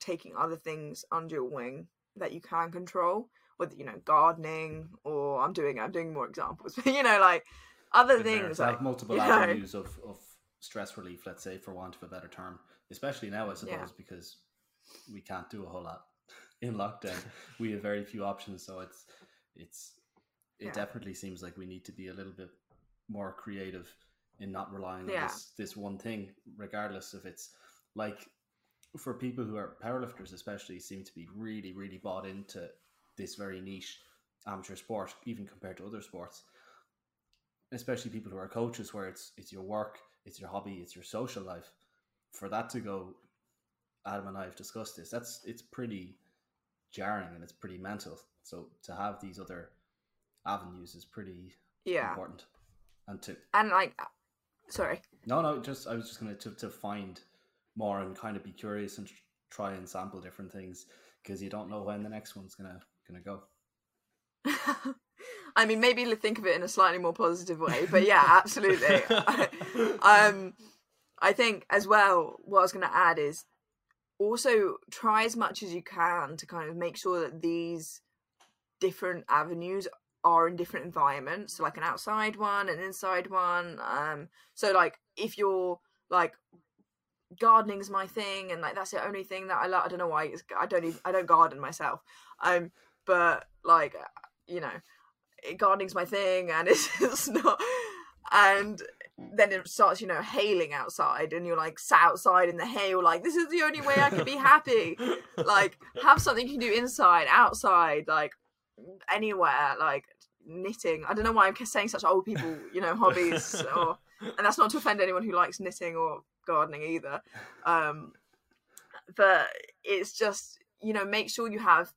taking other things under your wing that you can control you know gardening or i'm doing i'm doing more examples [LAUGHS] but you know like other
there.
things
to
like
multiple
know,
avenues of, of stress relief, let's say, for want of a better term. Especially now, I suppose,
Yeah.
because we can't do a whole lot [LAUGHS] in lockdown. we have very few options, so it's it's it
Yeah.
definitely seems like we need to be a little bit more creative in not relying
Yeah.
on this this one thing, regardless if it's like for people who are powerlifters, especially, seem to be really really bought into this very niche amateur sport, even compared to other sports. Especially people who are coaches where it's it's your work it's your hobby it's your social life. For that to go adam and i have discussed this that's it's pretty jarring and it's pretty mental. So to have these other avenues is pretty
yeah.
important. And to
and like uh, sorry.
No no just i was just going to to to find more and kind of be curious and try and sample different things because you don't know when the next one's gonna gonna go [LAUGHS]
I mean, maybe think of it in a slightly more positive way, but yeah, [LAUGHS] absolutely. um, I think as well, what I was going to add is also try as much as you can to kind of make sure that these different avenues are in different environments, so like an outside one, an inside one. Um, so like if you're like gardening's my thing and like that's the only thing that I like. I don't know why it's, I don't even I don't garden myself. Um, but like you know gardening's my thing and [LAUGHS] it's, it's not and then it starts you know hailing outside and you're like sat outside in the hail like this is the only way i can be happy. [LAUGHS] Like have something you can do inside outside like anywhere like knitting. I don't know why i'm saying such old people you know hobbies or [LAUGHS] and that's not to offend anyone who likes knitting or gardening either. Um but it's just you know make sure you have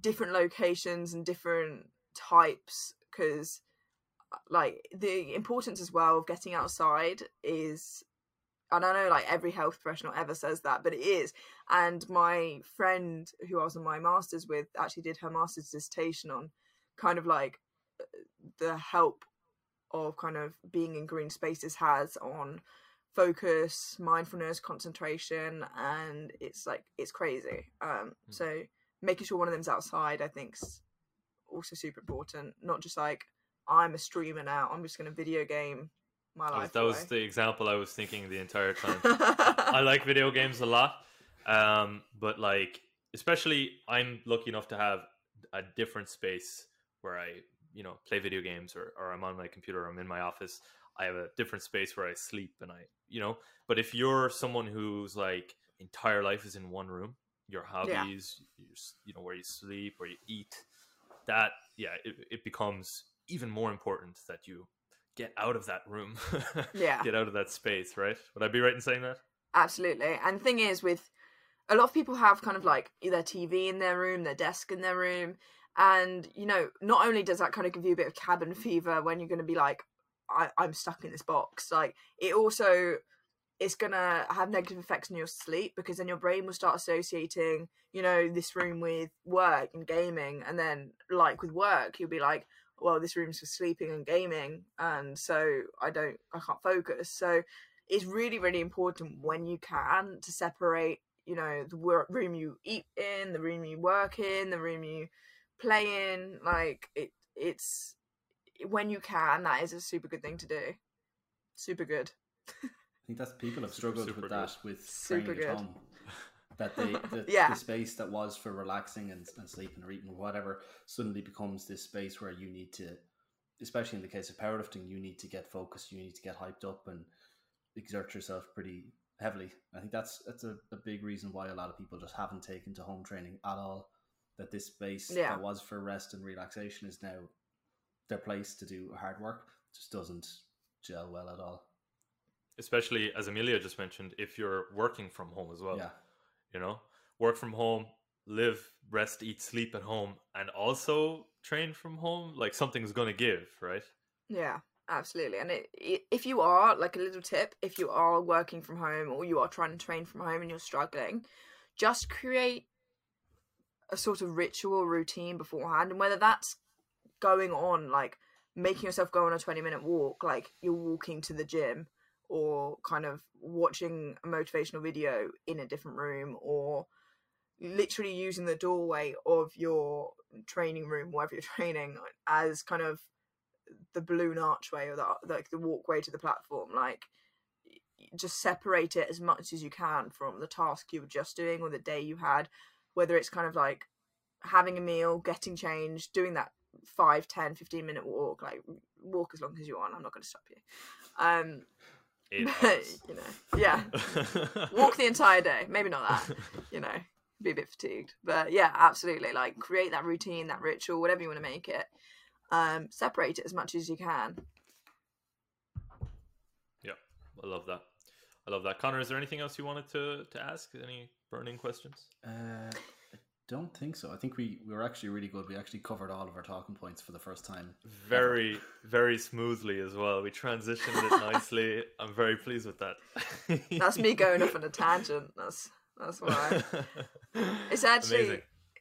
different locations and different types because like the importance as well of getting outside is and I know like every health professional ever says that, but it is. And my friend who I was on my masters with actually did her master's dissertation on kind of like the help of kind of being in green spaces has on focus, mindfulness, concentration, and it's like it's crazy. Um,
Mm.
so making sure one of them's outside, I think's also super important. Not just like I'm a streamer now. I'm just going to video game my
was,
life.
that was
away.
the example I was thinking the entire time. [LAUGHS] I like video games a lot, um, but like especially I'm lucky enough to have a different space where I you know play video games or, or I'm on my computer. I'm in my office. I have a different space where I sleep and I you know. But if you're someone whose like entire life is in one room, your hobbies, your, you know where you sleep, where you eat, that yeah, it, it becomes even more important that you get out of that room. [LAUGHS]
Yeah.
get out of that space, right? Would I be right in saying that?
Absolutely. And the thing is, with a lot of people have kind of like their TV in their room, their desk in their room. And, you know, not only does that kind of give you a bit of cabin fever when you're going to be like, I- I'm stuck in this box, like, it also it's to have negative effects on your sleep because then your brain will start associating, you know, this room with work and gaming. And then, like with work, you'll be like, well, this room's for sleeping and gaming. And so I don't, I can't focus. So, it's really really important when you can to separate you know the wor- room you eat in the room you work in the room you play in like it it's when you can that is a super good thing to do super good [LAUGHS]
think that's people have struggled
super
with
good.
that with
Super
training at home. That they the, [LAUGHS]
Yeah.
the space that was for relaxing and, and sleeping or eating or whatever suddenly becomes this space where you need to especially in the case of powerlifting, you need to get focused, you need to get hyped up and exert yourself pretty heavily. I think that's that's a, a big reason why a lot of people just haven't taken to home training at all. That this space
Yeah.
that was for rest and relaxation is now their place to do hard work. Just doesn't gel well at all.
Especially as Amelia just mentioned, if you're working from home as well.
yeah.
You know, work from home, live, rest, eat, sleep at home, and also train from home. Like something's gonna give, right?
yeah absolutely and it, i if you are like a little tip if you are working from home or you are trying to train from home and you're struggling just create a sort of ritual routine beforehand and whether that's going on like making yourself go on a 20 minute walk like you're walking to the gym or kind of watching a motivational video in a different room or literally using the doorway of your training room wherever you're [LAUGHS] training as kind of the balloon archway or the like the walkway to the platform like just separate it as much as you can from the task you were just doing or the day you had whether it's kind of like having a meal getting changed doing that 5 10 15 minute walk like walk as long as you want i'm not going to stop you. Um
Eight
but,
hours. [LAUGHS]
you know yeah [LAUGHS] walk the entire day maybe not that you know be a bit fatigued but yeah absolutely like create that routine that ritual whatever you want to make it um separate it as much as you can
yeah, I love that. I love that. Connor, is there anything else you wanted to to ask? Any burning questions?
Uh, I don't think so. I think we, we were actually really good. We actually covered all of our talking points for the first time.
Very, very smoothly as well. We transitioned it [LAUGHS] nicely. I'm very pleased with that.
that's me going off on a tangent [LAUGHS] that's that's why [LAUGHS] it's actually
Amazing.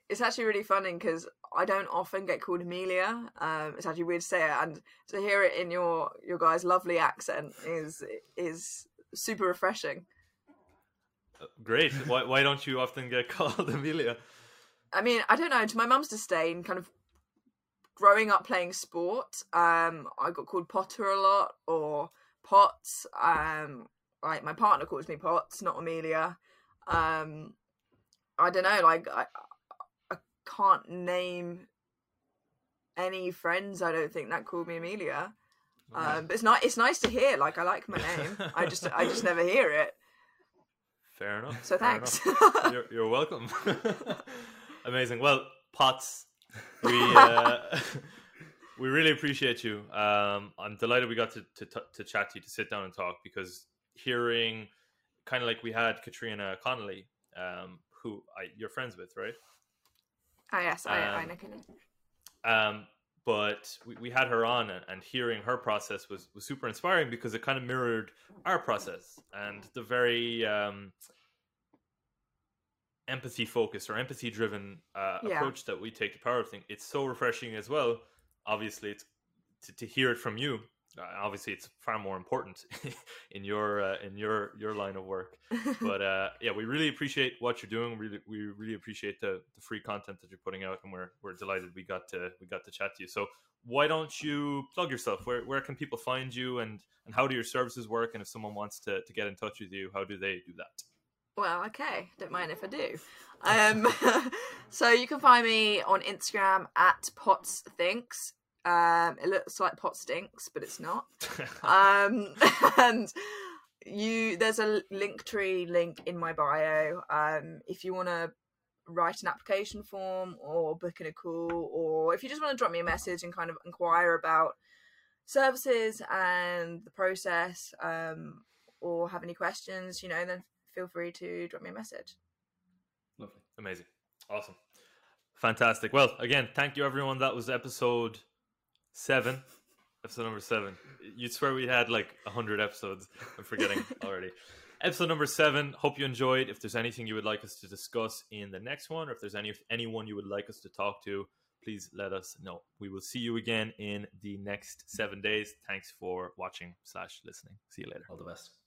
it's actually really funny because I don't often get called Amelia. Um, it's actually weird to say it, and to hear it in your your guys' lovely accent is is super refreshing.
Great. Why, why don't you often get called Amelia?
I mean, I don't know. To my mum's disdain, kind of growing up playing sport, um, I got called Potter a lot or Potts. Um, like my partner calls me Potts, not Amelia. Um, I don't know. Like I, I can't name any friends. I don't think that called me Amelia. Um, but it's not. It's nice to hear. Like I like my name. I just, I just never hear it. [LAUGHS]
Fair enough.
So thanks.
enough. You're, you're welcome. [LAUGHS] Amazing. Well, Potts, [LAUGHS] we uh, [LAUGHS] we really appreciate you. Um, I'm delighted we got to, to to chat to you, to sit down and talk, because hearing kind of like we had Katrina Connolly, um, who I, you're friends with, right?
Ah yes, I, I
Um,
know. Kenny.
um, but we, we had her on and, and hearing her process was, was super inspiring because it kind of mirrored our process and the very um, empathy focused or empathy driven uh,
Yeah.
approach that we take to powerlifting it's so refreshing as well obviously it's to, to hear it from you uh, obviously it's far more important [LAUGHS] in your uh, in your your line of work [LAUGHS] but uh, yeah, we really appreciate what you're doing. Really, we really appreciate the, the free content that you're putting out, and we're we're delighted we got to we got to chat to you. So why don't you plug yourself? Where where can people find you, and and how do your services work? And if someone wants to to get in touch with you, how do they do that?
Well, okay. Don't mind if I do. Um, [LAUGHS] so you can find me on Instagram at Pots Thinks. Um, it looks like Pot Stinks, but it's not. [LAUGHS] Um, [LAUGHS] and you, there's a Linktree link in my bio. Um, if you want to write an application form or book in a call, or if you just want to drop me a message and kind of inquire about services and the process, um, or have any questions, you know, then feel free to drop me a message.
Lovely.
Amazing, awesome, fantastic. Well, again, thank you everyone. That was episode seven. [LAUGHS] Episode number seven. You'd swear we had like a hundred episodes. [LAUGHS] I'm forgetting [LAUGHS] already. Episode number seven. Hope you enjoyed. If there's anything you would like us to discuss in the next one, or if there's any anyone you would like us to talk to, please let us know. We will see you again in the next seven days. Thanks for watching slash listening. See you later.
All the best.